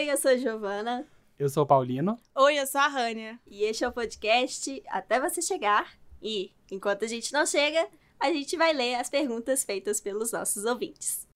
Oi, eu sou a Giovana. Eu sou o Paulino. Oi, eu sou a Rânia. E este é o podcast Até Você Chegar. E, enquanto a gente não chega, a gente vai ler as perguntas feitas pelos nossos ouvintes.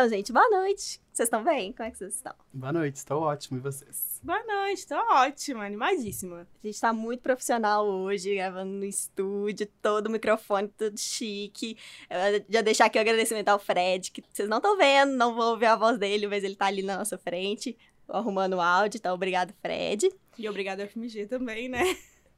Então, gente, boa noite. Vocês estão bem? Como é que vocês estão? Boa noite, estou ótimo. E vocês? Boa noite, tô ótima, animadíssima. A gente tá muito profissional hoje, gravando no estúdio, todo o microfone, tudo chique. Eu já deixar aqui o agradecimento ao Fred, que vocês não estão vendo, não vão ouvir a voz dele, mas ele tá ali na nossa frente, arrumando o áudio, então obrigado, Fred. E obrigada FMG também, né?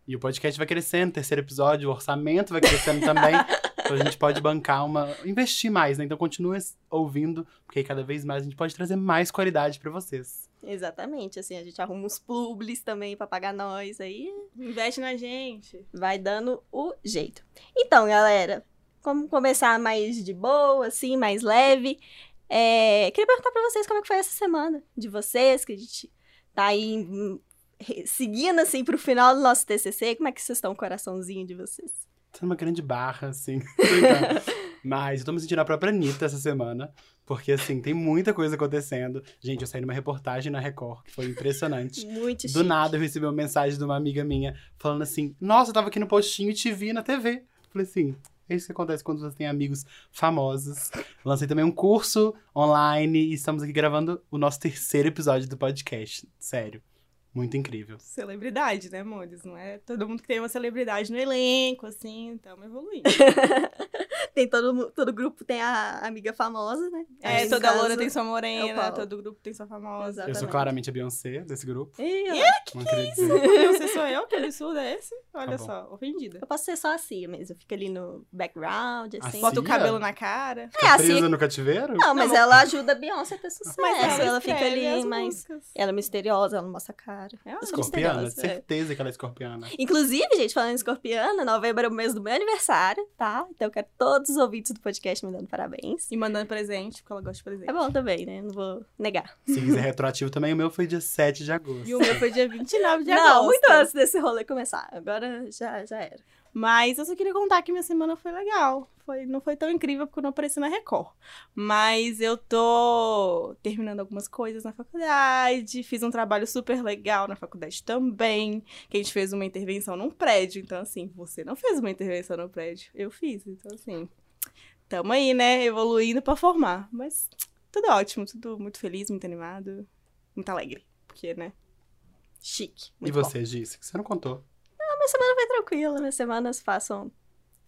E o podcast vai crescendo, terceiro episódio, o orçamento vai crescendo também. A gente pode bancar uma. investir mais, né? Então continue ouvindo, porque aí cada vez mais a gente pode trazer mais qualidade pra vocês. Exatamente, assim, a gente arruma uns publis também pra pagar nós aí. Investe na gente. Vai dando o jeito. Então, galera, como começar mais de boa, assim, mais leve. é, Queria perguntar pra vocês como é que foi essa semana de vocês, que a gente tá aí hum, seguindo, assim, pro final do nosso TCC. Como é que vocês estão, o coraçãozinho de vocês? Sendo uma grande barra, assim. Mas eu tô me sentindo a própria Anitta essa semana. Porque, assim, tem muita coisa acontecendo. Gente, eu saí numa reportagem na Record, que foi impressionante. Muito Do chique. nada eu recebi uma mensagem de uma amiga minha falando assim: Nossa, eu tava aqui no postinho e te vi na TV. Falei assim. É isso que acontece quando você tem amigos famosos. Lancei também um curso online e estamos aqui gravando o nosso terceiro episódio do podcast. Sério. Muito incrível. Celebridade, né, amores? Não é todo mundo que tem uma celebridade no elenco, assim, estamos evoluindo. Tem todo, todo grupo tem a amiga famosa, né? É, no toda caso, loura tem sua é morena, Paulo. todo grupo tem sua famosa. Exato. Eu sou Exatamente. claramente a Beyoncé desse grupo. Ih, Não queria dizer. Você sou eu? Que absurdo é esse? Olha Tá só, ofendida. Eu posso ser só a Cia mesmo. Eu fico ali no background, assim. Bota o cabelo na cara. É, Tá a presa Cia. no cativeiro? Não, mas Não, ela ajuda a Beyoncé a ter sucesso. Mas ela, fica escreve ali, as mas. músicas. Ela é misteriosa, ela não mostra a cara. É uma Escorpiana? é. Certeza que ela é escorpiana. Inclusive, gente, falando em escorpiana, novembro é o mês do meu aniversário, tá? Então eu quero todos os ouvintes do podcast me dando parabéns. E mandando presente, porque ela gosta de presente. É bom também, né? Não vou negar. Se quiser retroativo também, o meu foi dia 7 de agosto. E o meu foi dia 29 de não, agosto. muito antes desse rolê começar. Agora já, já era. Mas eu só queria contar que minha semana foi legal. Foi, não foi tão incrível porque eu não apareci na Record. Mas eu tô terminando algumas coisas na faculdade. Fiz um trabalho super legal na faculdade também. Que a gente fez uma intervenção num prédio. Então, assim, você não fez uma intervenção no prédio. Eu fiz. Então, assim, tamo aí, né? Evoluindo pra formar. Mas tudo ótimo, tudo muito feliz, muito animado, muito alegre. Porque, né? Chique. E muito bom. você, disse que você não contou. Minha semana foi tranquila, minhas semanas passam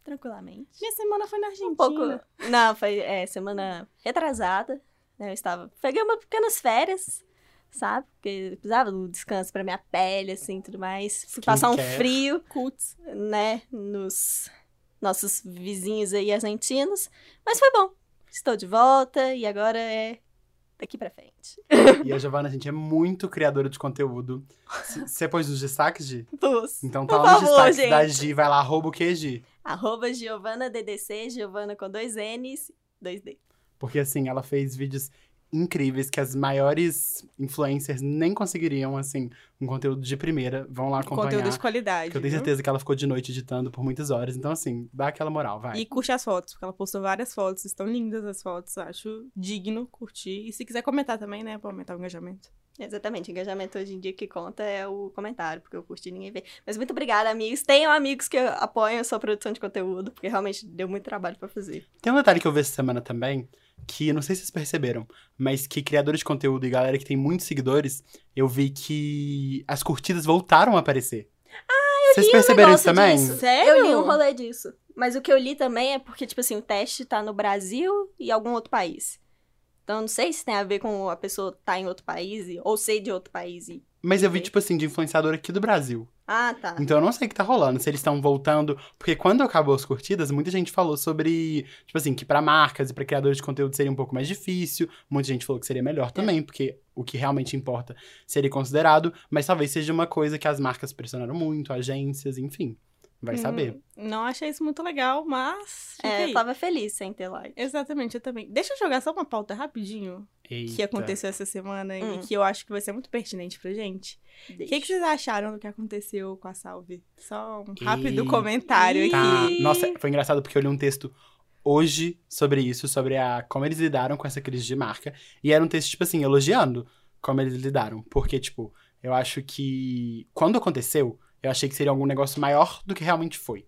tranquilamente. Minha semana foi na Argentina. Um pouco. Não, foi é, semana retrasada. né? Eu estava. Peguei umas pequenas férias, sabe? Porque eu precisava do descanso pra minha pele, assim, tudo mais. Fui passar um Skincare. frio, Cuts. né? Nos nossos vizinhos aí argentinos. Mas foi bom. Estou de volta e agora é daqui pra frente. E a Giovana, gente, é muito criadora de conteúdo. Você pôs nos destaques, Gi? Pus. Então tá Por lá nos favor, destaques da gente. Gi. Vai lá, arroba o que, Gi? Arroba Giovana DDC, Giovana com dois N's, dois D. Porque, assim, ela fez vídeos incríveis que as maiores influencers nem conseguiriam, assim, um conteúdo de primeira. Vão lá acompanhar. Conteúdo de qualidade. Que eu tenho viu? certeza que ela ficou de noite editando por muitas horas. Então, assim, dá aquela moral, vai. E curte as fotos, porque ela postou várias fotos, estão lindas as fotos, acho digno curtir. E se quiser comentar também, né, pra aumentar o engajamento. Exatamente, engajamento hoje em dia que conta é o comentário, porque eu curti e ninguém vê. Mas muito obrigada, amigos. Tenham amigos que apoiam a sua produção de conteúdo, porque realmente deu muito trabalho pra fazer. Tem um detalhe que eu vi essa semana também, que não sei se vocês perceberam, mas que criadores de conteúdo e galera que tem muitos seguidores, eu vi que as curtidas voltaram a aparecer. Ah, Vocês perceberam isso negócio também? disso. Sério? Eu li um rolê disso. Mas o que eu li também é porque, tipo assim, o teste tá no Brasil e algum outro país. Então, eu não sei se tem a ver com a pessoa tá em outro país ou ser de outro país. E... Mas eu vi, tipo assim, de influenciador aqui do Brasil. Ah, tá. Então eu não sei o que tá rolando, se eles estão voltando. Porque quando acabou as curtidas, muita gente falou sobre, tipo assim, que pra marcas e pra criadores de conteúdo seria um pouco mais difícil. Muita gente falou que seria melhor também, porque o que realmente importa seria considerado. Mas talvez seja uma coisa que as marcas pressionaram muito, agências, enfim. Vai saber. Hum, não achei isso muito legal, mas. É, eu tava feliz sem ter like. Exatamente, eu também. Deixa eu jogar só uma pauta rapidinho que Eita. aconteceu essa semana Hum. e que eu acho que vai ser muito pertinente pra gente. O que, que vocês acharam do que aconteceu com a Salve? Só um rápido Ih. comentário Tá. aqui. Nossa, foi engraçado porque eu li um texto hoje sobre isso, sobre a como eles lidaram com essa crise de marca. E era um texto, tipo assim, elogiando como eles lidaram. Porque, tipo, eu acho que quando aconteceu, eu achei que seria algum negócio maior do que realmente foi.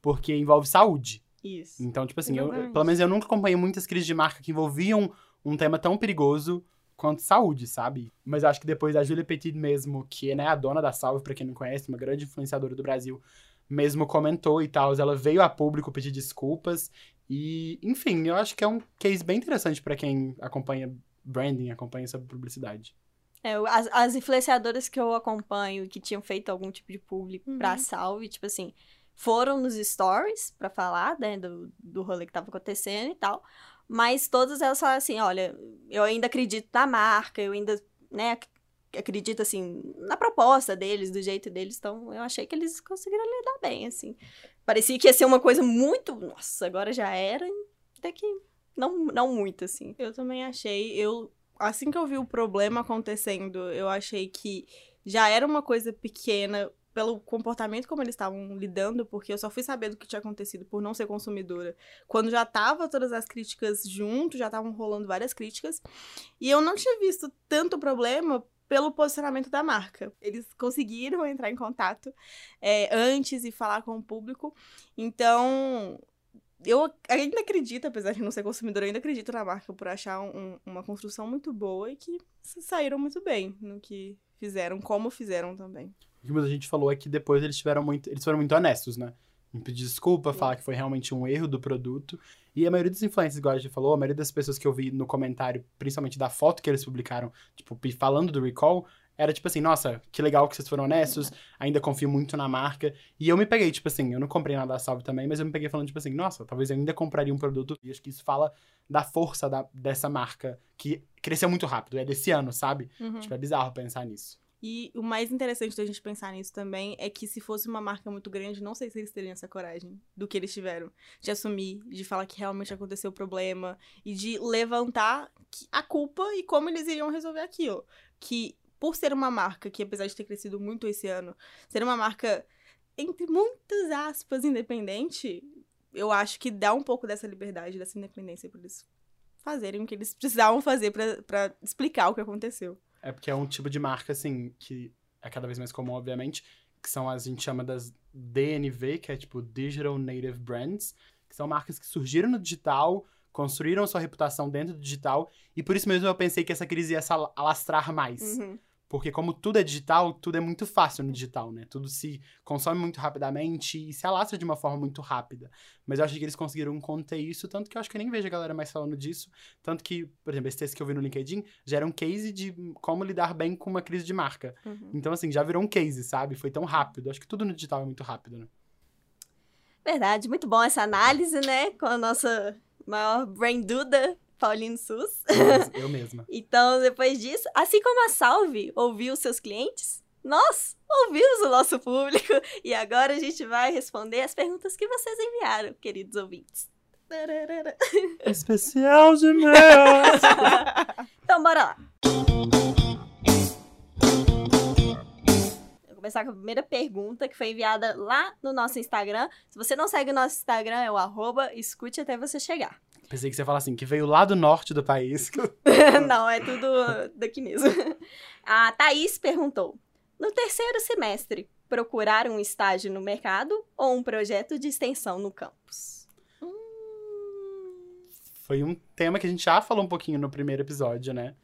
Porque envolve saúde. Isso. Então, tipo assim, eu, pelo menos eu nunca acompanhei muitas crises de marca que envolviam um tema tão perigoso quanto saúde, sabe? Mas eu acho que depois a Julia Petit mesmo, que é né, a dona da Salve, pra quem não conhece, uma grande influenciadora do Brasil, mesmo comentou e tal, ela veio a público pedir desculpas e, enfim, eu acho que é um case bem interessante pra quem acompanha branding, acompanha essa publicidade. É, as, as influenciadoras que eu acompanho que tinham feito algum tipo de público Uhum. pra salve, tipo assim, foram nos stories pra falar, né, do, do rolê que tava acontecendo e tal. Mas todas elas falaram assim: olha, eu ainda acredito na marca, eu ainda, né, ac- acredito, assim, na proposta deles, do jeito deles. Então, eu achei que eles conseguiram lidar bem, assim. Parecia que ia ser uma coisa muito. Nossa, agora já era. Até que não, não muito, assim. Eu também achei. Eu, assim que eu vi o problema acontecendo, eu achei que já era uma coisa pequena pelo comportamento como eles estavam lidando, porque eu só fui saber do que tinha acontecido por não ser consumidora. Quando já tava todas as críticas junto, já estavam rolando várias críticas, e eu não tinha visto tanto problema pelo posicionamento da marca. Eles conseguiram entrar em contato é, antes e falar com o público. Então, eu ainda acredito, apesar de não ser consumidora, ainda acredito na marca por achar um- uma construção muito boa e que saíram muito bem no que fizeram, como fizeram também. O que muita gente falou é que depois eles tiveram muito. Eles foram muito honestos, né? Em pedir desculpa, falar que foi realmente um erro do produto. E a maioria dos influencers, igual a gente falou, a maioria das pessoas que eu vi no comentário, principalmente da foto que eles publicaram, tipo, falando do recall, era tipo assim, nossa, que legal que vocês foram honestos, ainda confio muito na marca. E eu me peguei, tipo assim, eu não comprei nada da Salve também, mas eu me peguei falando, tipo assim, nossa, talvez eu ainda compraria um produto. E acho que isso fala da força da- dessa marca, que cresceu muito rápido, é desse ano, sabe? Tipo, é bizarro pensar nisso. E o mais interessante da gente pensar nisso também é que se fosse uma marca muito grande, não sei se eles teriam essa coragem do que eles tiveram. De assumir, de falar que realmente aconteceu o problema e de levantar a culpa e como eles iriam resolver aquilo. Que por ser uma marca que, apesar de ter crescido muito esse ano, ser uma marca, entre muitas aspas, independente, eu acho que dá um pouco dessa liberdade, dessa independência pra eles fazerem o que eles precisavam fazer pra- pra explicar o que aconteceu. É porque é um tipo de marca, assim, que é cada vez mais comum, obviamente, que são as, a gente chama das DNV, que é tipo Digital Native Brands, que são marcas que surgiram no digital, construíram sua reputação dentro do digital, e por isso mesmo eu pensei que essa crise ia se ala- alastrar mais. Uhum. Porque como tudo é digital, tudo é muito fácil no digital, né? Tudo se consome muito rapidamente e se alastra de uma forma muito rápida. Mas eu acho que eles conseguiram conter isso, tanto que eu acho que eu nem vejo a galera mais falando disso. Tanto que, por exemplo, esse texto que eu vi no LinkedIn já era um case de como lidar bem com uma crise de marca. Uhum. Então, assim, já virou um case, sabe? Foi tão rápido. Acho que tudo no digital é muito rápido, né? Verdade, muito bom essa análise, né? Com a nossa maior brain duda, Paulino Sus. Eu mesma. Então, depois disso, assim como a Salve ouviu seus clientes, nós ouvimos o nosso público e agora a gente vai responder as perguntas que vocês enviaram, queridos ouvintes. Especial de meus! Então, bora lá. Vou começar com a primeira pergunta que foi enviada lá no nosso Instagram. Se você não segue o nosso Instagram, é o arroba escute até você chegar. Pensei que você ia falar assim, que veio lá do norte do país. Não, é tudo daqui mesmo. A Thaís perguntou: No terceiro semestre, procurar um estágio no mercado ou um projeto de extensão no campus? Foi um tema que a gente já falou um pouquinho no primeiro episódio, né?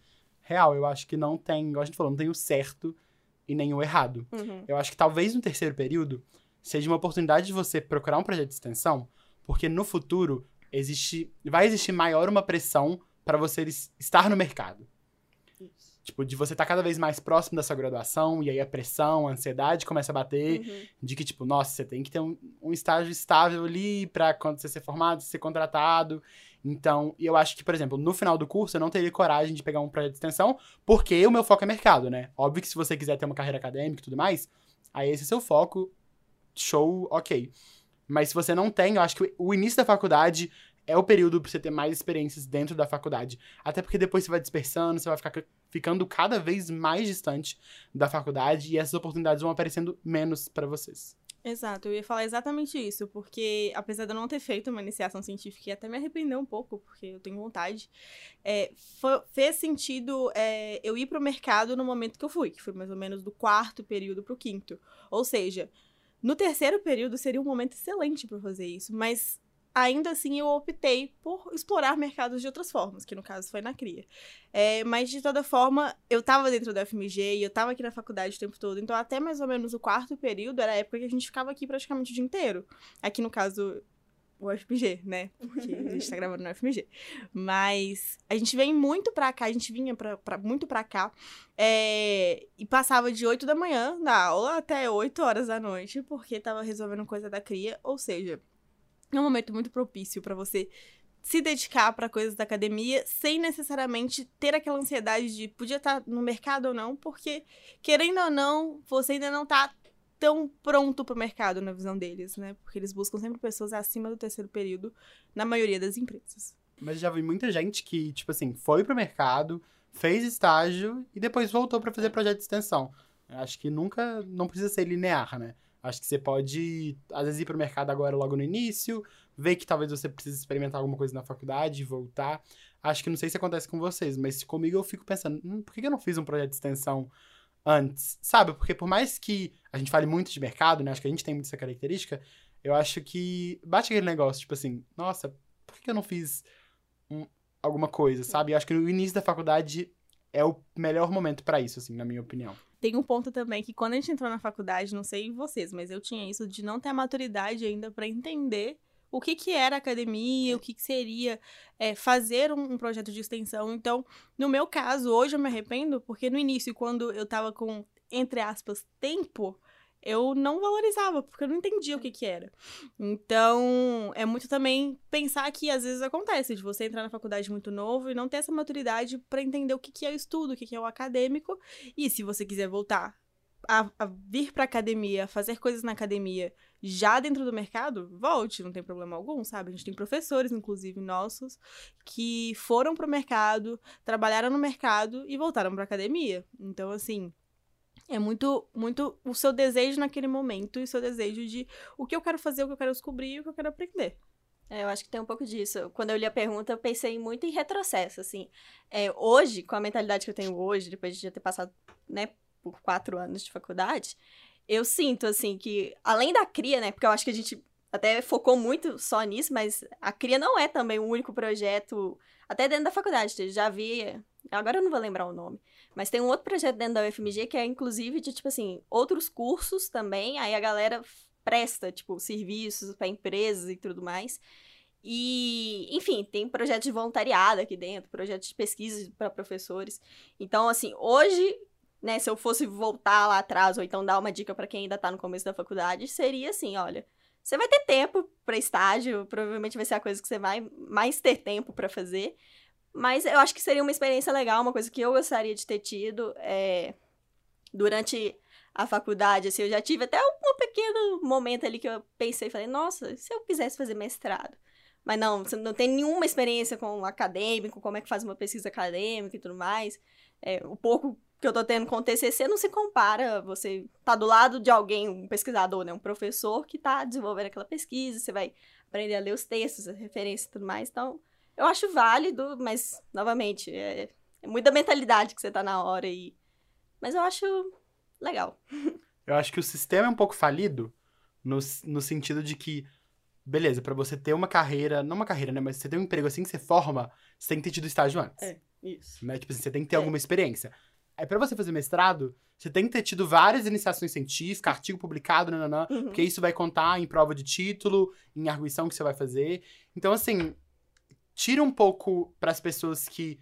Real, eu acho que não tem, igual a gente falou, não tem o certo e nem o errado. Uhum. Eu acho que talvez no terceiro período seja uma oportunidade de você procurar um projeto de extensão, porque no futuro existe, vai existir maior uma pressão para você es- estar no mercado. Tipo, de você estar cada vez mais próximo da sua graduação, e aí a pressão, a ansiedade começa a bater, Uhum. de que, tipo, nossa, você tem que ter um, um estágio estável ali pra quando você ser formado, ser contratado. Então, e eu acho que, por exemplo, no final do curso eu não teria coragem de pegar um projeto de extensão, porque o meu foco é mercado, né? Óbvio que se você quiser ter uma carreira acadêmica e tudo mais, aí esse é seu foco. show, ok. Mas se você não tem, eu acho que o início da faculdade é o período pra você ter mais experiências dentro da faculdade. Até porque depois você vai dispersando, você vai ficar ficando cada vez mais distante da faculdade e essas oportunidades vão aparecendo menos para vocês. Exato, eu ia falar exatamente isso, porque apesar de eu não ter feito uma iniciação científica e até me arrepender um pouco, porque eu tenho vontade, é, fez sentido é, eu ir para o mercado no momento que eu fui, que foi mais ou menos do quarto período para o quinto. Ou seja, no terceiro período seria um momento excelente para fazer isso, mas ainda assim eu optei por explorar mercados de outras formas, que no caso foi na CRIA. É, mas de toda forma, eu estava dentro da FMG e eu estava aqui na faculdade o tempo todo, então até mais ou menos o quarto período era a época que a gente ficava aqui praticamente o dia inteiro. Aqui no caso, o FMG, né? Porque a gente tá gravando no FMG. Mas a gente vem muito pra cá, a gente vinha pra, pra muito pra cá é, e passava de 8 da manhã na aula até 8 horas da noite, porque tava resolvendo coisa da cria, ou seja, é um momento muito propício para você se dedicar para coisas da academia sem necessariamente ter aquela ansiedade de podia estar tá no mercado ou não, porque querendo ou não, você ainda não tá tão pronto para o mercado na visão deles, né? Porque eles buscam sempre pessoas acima do terceiro período na maioria das empresas. Mas já vi muita gente que, tipo assim, foi pro mercado, fez estágio e depois voltou para fazer projeto de extensão. Acho que nunca, não precisa ser linear, né? Acho que você pode, às vezes, ir pro mercado agora logo no início, ver que talvez você precise experimentar alguma coisa na faculdade, voltar. Acho que não sei se acontece com vocês, mas comigo eu fico pensando, hum, por que eu não fiz um projeto de extensão antes? Sabe? Porque por mais que a gente fale muito de mercado, né? Acho que a gente tem muito essa característica, eu acho que bate aquele negócio, tipo assim, nossa, por que eu não fiz um, alguma coisa, sabe? Eu acho que no início da faculdade é o melhor momento para isso, assim, na minha opinião. Tem um ponto também que quando a gente entrou na faculdade, não sei vocês, mas eu tinha isso de não ter a maturidade ainda para entender o que, que era academia, o que, que seria é, fazer um, um, projeto de extensão. Então, no meu caso, hoje eu me arrependo, porque no início, quando eu tava com, entre aspas, tempo, eu não valorizava, porque eu não entendia o que que era. Então, é muito também pensar que às vezes acontece de você entrar na faculdade muito novo e não ter essa maturidade para entender o que que é o estudo, o que que é o acadêmico, e se você quiser voltar a, a vir para academia, fazer coisas na academia já dentro do mercado, volte, não tem problema algum, sabe? A gente tem professores, inclusive nossos, que foram pro mercado, trabalharam no mercado e voltaram pra academia. Então, assim, é muito, muito o seu desejo naquele momento e o seu desejo de o que eu quero fazer, o que eu quero descobrir e o que eu quero aprender. É, eu acho que tem um pouco disso. Quando eu li a pergunta, eu pensei muito em retrocesso, assim. É, hoje, com a mentalidade que eu tenho hoje, depois de já ter passado, né, por quatro anos de faculdade, eu sinto, assim, que além da CRIA, né, porque eu acho que a gente até focou muito só nisso, mas a CRIA não é também o único projeto, até dentro da faculdade, já vi, agora eu não vou lembrar o nome, mas tem um outro projeto dentro da UFMG que é, inclusive, de, tipo assim, outros cursos também. Aí a galera presta, tipo, serviços para empresas e tudo mais. E, enfim, tem projetos de voluntariado aqui dentro, projetos de pesquisa para professores. Então, assim, hoje, né, se eu fosse voltar lá atrás, ou então dar uma dica para quem ainda tá no começo da faculdade, seria assim: olha, você vai ter tempo para estágio, provavelmente vai ser a coisa que você vai mais ter tempo para fazer. Mas eu acho que seria uma experiência legal, uma coisa que eu gostaria de ter tido é, durante a faculdade. Assim, eu já tive até um, pequeno momento ali que eu pensei, falei, nossa, se eu quisesse fazer mestrado. Mas não, você não tem nenhuma experiência com acadêmico, como é que faz uma pesquisa acadêmica e tudo mais. É, o pouco que eu tô tendo com o TCC não se compara. Você tá do lado de alguém, um pesquisador, né? Um professor que tá desenvolvendo aquela pesquisa, você vai aprender a ler os textos, as referências e tudo mais. Então, eu acho válido, mas, novamente, é, é muita mentalidade que você tá na hora e. Mas eu acho legal. Eu acho que o sistema é um pouco falido no, no sentido de que, beleza, para você ter uma carreira, não uma carreira, né? Mas você ter um emprego assim que você forma, você tem que ter tido estágio antes. É, isso. Né? Tipo assim, você tem que ter é. alguma experiência. Aí para você fazer mestrado, você tem que ter tido várias iniciações científicas, artigo publicado, nananã, uhum. porque isso vai contar em prova de título, em arguição que você vai fazer. Então, assim, tira um pouco para as pessoas que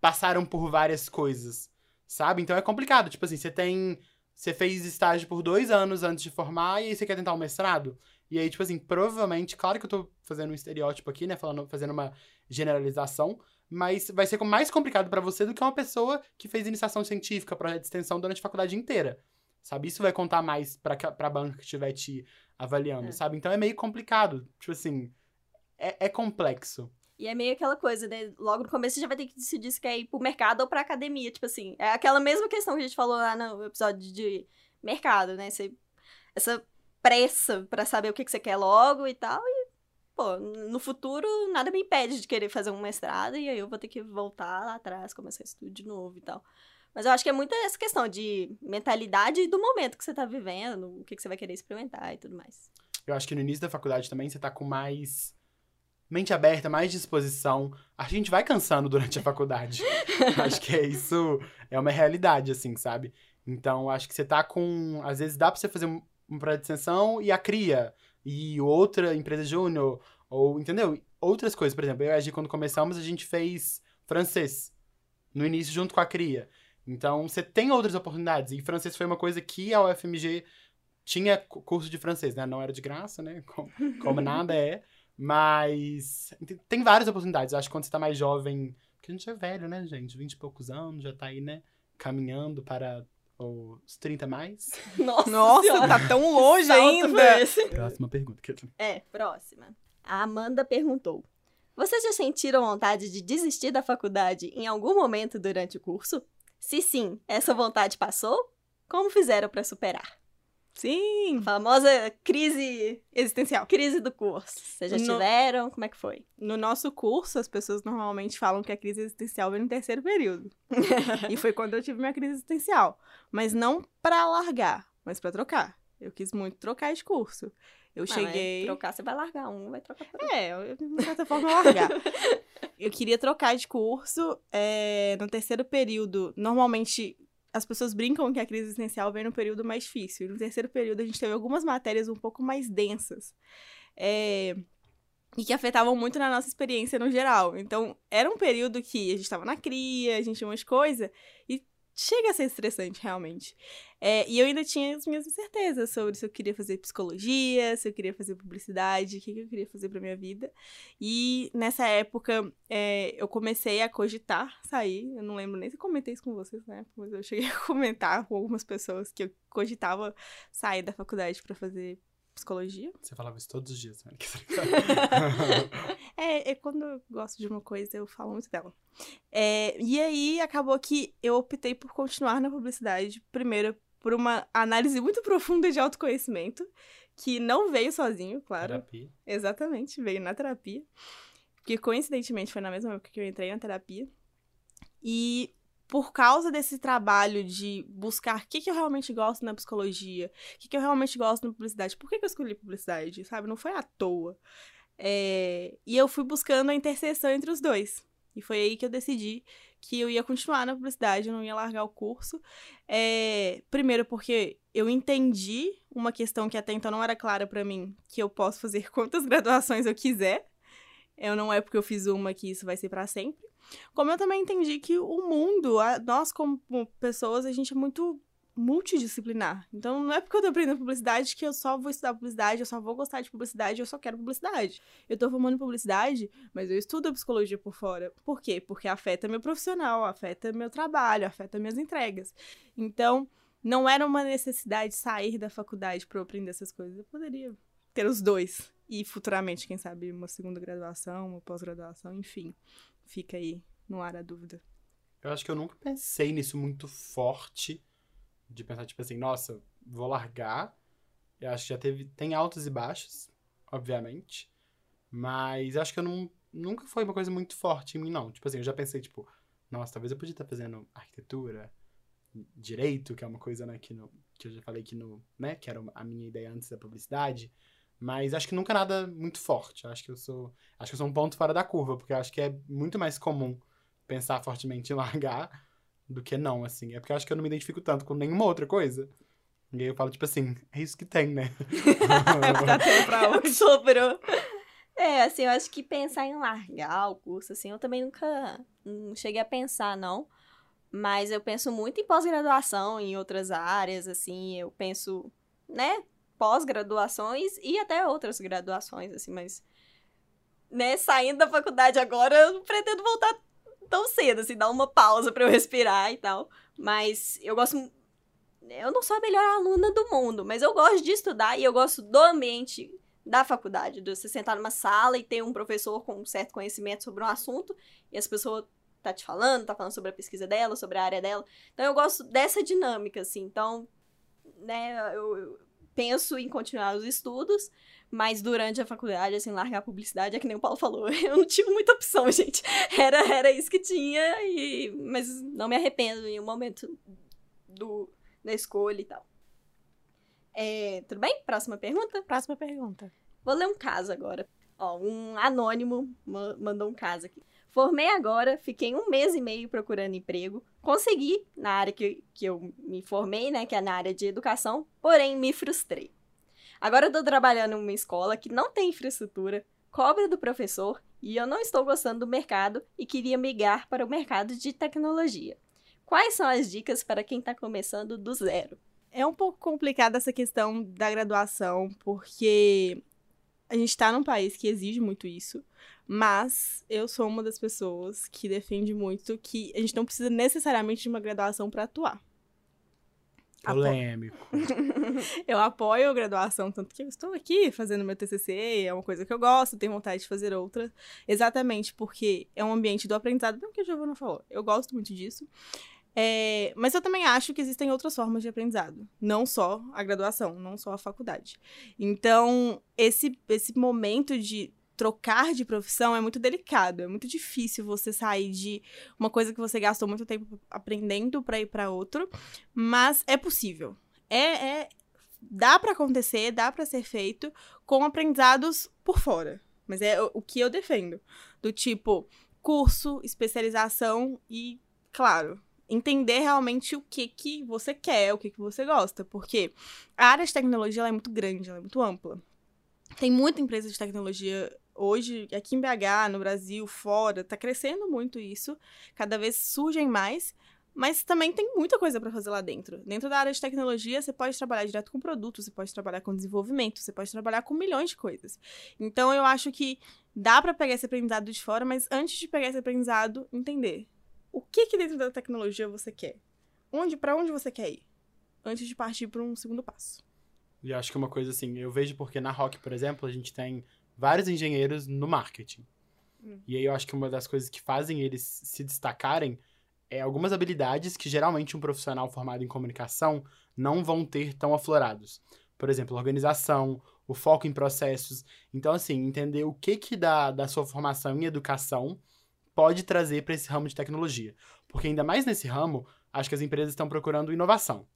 passaram por várias coisas, sabe? Então é complicado. Tipo assim, você tem. Você fez estágio por dois anos antes de formar e aí você quer tentar um mestrado. E aí, tipo assim, provavelmente, claro que eu tô fazendo um estereótipo aqui, né? Falando, fazendo uma generalização, mas vai ser mais complicado para você do que uma pessoa que fez iniciação científica, projeto de extensão durante a faculdade inteira. sabe? Isso vai contar mais pra, pra banca que estiver te avaliando, É. sabe? Então é meio complicado. Tipo assim, é, é complexo. E é meio aquela coisa, né? Logo no começo você já vai ter que decidir se quer ir pro mercado ou pra academia. Tipo assim, é aquela mesma questão que a gente falou lá no episódio de mercado, né? Você, essa pressa pra saber o que, que você quer logo e tal. E, pô, no futuro nada me impede de querer fazer um mestrado e aí eu vou ter que voltar lá atrás, começar isso tudo de novo e tal. Mas eu acho que é muito essa questão de mentalidade do momento que você tá vivendo, o que, que você vai querer experimentar e tudo mais. Eu acho que no início da faculdade também você tá com mais mente aberta, mais disposição. A gente vai cansando durante a faculdade. acho que é isso, é uma realidade, assim, sabe? Então, acho que você tá com. Às vezes dá pra você fazer um, um extensão e a cria. E outra empresa júnior, ou, entendeu? Outras coisas. Por exemplo, eu e a Gi, quando começamos, a gente fez francês. No início, junto com a cria. Então, você tem outras oportunidades. E francês foi uma coisa que a UFMG tinha cu- curso de francês, né? Não era de graça, né? Como, como nada é. Mas tem- várias oportunidades. Eu acho que quando você tá mais jovem. Porque a gente é velho, né, gente? 20 e poucos anos, já tá aí, né? Caminhando para os 30 mais. Nossa, Nossa, Senhora. tá tão longe Salto ainda. esse? Próxima pergunta. É, próxima. A Amanda perguntou: Vocês já sentiram vontade de desistir da faculdade em algum momento durante o curso? Se sim, essa vontade passou? Como fizeram pra superar? Sim, A famosa crise, existencial. crise do curso. Vocês já No- tiveram? Como é que foi? No nosso curso, as pessoas normalmente falam que a crise existencial vem no terceiro período. e foi quando eu tive minha crise existencial. Mas não pra largar, mas pra trocar. Eu quis muito trocar de curso. Eu Ah, mas cheguei. trocar, você vai largar um, vai trocar por outro. É, eu, de certa forma, largar. eu queria trocar de curso é, no terceiro período. Normalmente, as pessoas brincam que a crise existencial vem no período mais difícil. No terceiro período, a gente teve algumas matérias um pouco mais densas. É, e que afetavam muito na nossa experiência no geral. Então, era um período que a gente estava na cria, a gente tinha umas coisas, e chega a ser estressante, realmente. É, e eu ainda tinha as minhas incertezas sobre se eu queria fazer psicologia, se eu queria fazer publicidade, o que, que eu queria fazer pra minha vida. E nessa época, é, eu comecei a cogitar sair. Eu não lembro nem se eu comentei isso com vocês, né? Mas eu cheguei a comentar com algumas pessoas que eu cogitava sair da faculdade pra fazer psicologia. Você falava isso todos os dias, né? É, é quando eu gosto de uma coisa, eu falo muito dela. É, e aí, acabou que eu optei por continuar na publicidade, primeiro por uma análise muito profunda de autoconhecimento, que não veio sozinho, claro. Terapia. Exatamente, veio na terapia. Que coincidentemente foi na mesma época que eu entrei na terapia. E por causa desse trabalho de buscar o que, que eu realmente gosto na psicologia, o que, que eu realmente gosto na publicidade, por que, que eu escolhi publicidade, sabe? Não foi à toa. É, E eu fui buscando a interseção entre os dois. E foi aí que eu decidi que eu ia continuar na publicidade, eu não ia largar o curso. É, Primeiro porque eu entendi uma questão que até então não era clara pra mim, que eu posso fazer quantas graduações eu quiser. Eu não é porque eu fiz uma que isso vai ser pra sempre. Como eu também entendi que o mundo, a- nós como pessoas, a gente é muito multidisciplinar. Então não é porque eu tô aprendendo publicidade que eu só vou estudar publicidade, eu só vou gostar de publicidade, eu só quero publicidade. Eu tô formando publicidade, mas eu estudo a psicologia por fora. Por quê? Porque afeta meu profissional, afeta meu trabalho, afeta minhas entregas. Então, não era uma necessidade sair da faculdade para eu aprender essas coisas. Eu poderia ter os dois. E futuramente, quem sabe, uma segunda graduação, uma pós-graduação, enfim. Fica aí no ar a dúvida. Eu acho que eu nunca pensei nisso muito forte. De pensar, tipo assim, nossa, vou largar. Eu acho que já teve. Tem altos e baixos, obviamente. Mas acho que eu não, nunca foi uma coisa muito forte em mim, não. Tipo assim, eu já pensei, tipo, nossa, talvez eu podia estar fazendo arquitetura, direito, que é uma coisa, né, que, no, que eu já falei que no. né, que era a minha ideia antes da publicidade. Mas acho que nunca nada muito forte. Acho que eu sou. Acho que eu sou um ponto fora da curva, porque acho que é muito mais comum pensar fortemente em largar do que não, assim. É porque eu acho que eu não me identifico tanto com nenhuma outra coisa. E aí eu falo, tipo assim, é isso que tem, né? É o que tá tendo pra hoje. Sobrou. É, assim, eu acho que pensar em largar o curso, assim, eu também nunca não cheguei a pensar, não. Mas eu penso muito em pós-graduação, em outras áreas, assim, eu penso, né, pós-graduações e até outras graduações, assim, mas, né, saindo da faculdade agora, eu não pretendo voltar tão cedo, assim, dar uma pausa pra eu respirar e tal. Mas eu gosto. eu não sou a melhor aluna do mundo, mas eu gosto de estudar e eu gosto do ambiente da faculdade, de você sentar numa sala e ter um professor com um certo conhecimento sobre um assunto e as pessoas tá te falando, tá falando sobre a pesquisa dela, sobre a área dela. Então eu gosto dessa dinâmica, assim. Então, né, eu, eu penso em continuar os estudos, mas durante a faculdade, assim, largar a publicidade, é que nem o Paulo falou. Eu não tive muita opção, gente. Era, era isso que tinha, e, mas não me arrependo em um momento do, da escolha e tal. É, tudo bem? Próxima pergunta? Próxima pergunta. Vou ler um caso agora. Ó, um anônimo mandou um caso aqui. Formei agora, fiquei um mês e meio procurando emprego. Consegui na área que, que eu me formei, né? Que é na área de educação, porém me frustrei. Agora eu tô trabalhando em uma escola que não tem infraestrutura, cobra do professor e eu não estou gostando do mercado e queria migrar para o mercado de tecnologia. Quais são as dicas para quem está começando do zero? É um pouco complicada essa questão da graduação, porque a gente está num país que exige muito isso, mas eu sou uma das pessoas que defende muito que a gente não precisa necessariamente de uma graduação para atuar. Polêmico. eu apoio a graduação, tanto que eu estou aqui fazendo meu TCC, é uma coisa que eu gosto, tenho vontade de fazer outra, exatamente porque é um ambiente do aprendizado, bem o que a Giovana falou. Eu gosto muito disso. É, mas eu também acho que existem outras formas de aprendizado, não só a graduação, não só a faculdade. Então, esse, esse momento de trocar de profissão é muito delicado, é muito difícil você sair de uma coisa que você gastou muito tempo aprendendo para ir para outro, mas é possível. É, é dá para acontecer, dá para ser feito com aprendizados por fora. Mas é o, que eu defendo, do tipo curso, especialização e, claro, entender realmente o que que você quer, o que que você gosta, porque a área de tecnologia é muito grande, é muito ampla. Tem muita empresa de tecnologia hoje, aqui em BH, no Brasil, fora, tá crescendo muito isso. Cada vez surgem mais. Mas também tem muita coisa para fazer lá dentro. Dentro da área de tecnologia, você pode trabalhar direto com produtos, você pode trabalhar com desenvolvimento, você pode trabalhar com milhões de coisas. Então, eu acho que dá para pegar esse aprendizado de fora, mas antes de pegar esse aprendizado, entender o que que dentro da tecnologia você quer. Onde, para onde você quer ir? Antes de partir para um segundo passo. E acho que uma coisa assim, eu vejo porque na Rock, por exemplo, a gente tem vários engenheiros no marketing. Hum. E aí eu acho que uma das coisas que fazem eles se destacarem é algumas habilidades que geralmente um profissional formado em comunicação não vão ter tão aflorados. Por exemplo, organização, o foco em processos. Então, assim, entender o que que da, da sua formação em educação pode trazer para esse ramo de tecnologia. Porque ainda mais nesse ramo, acho que as empresas estão procurando inovação.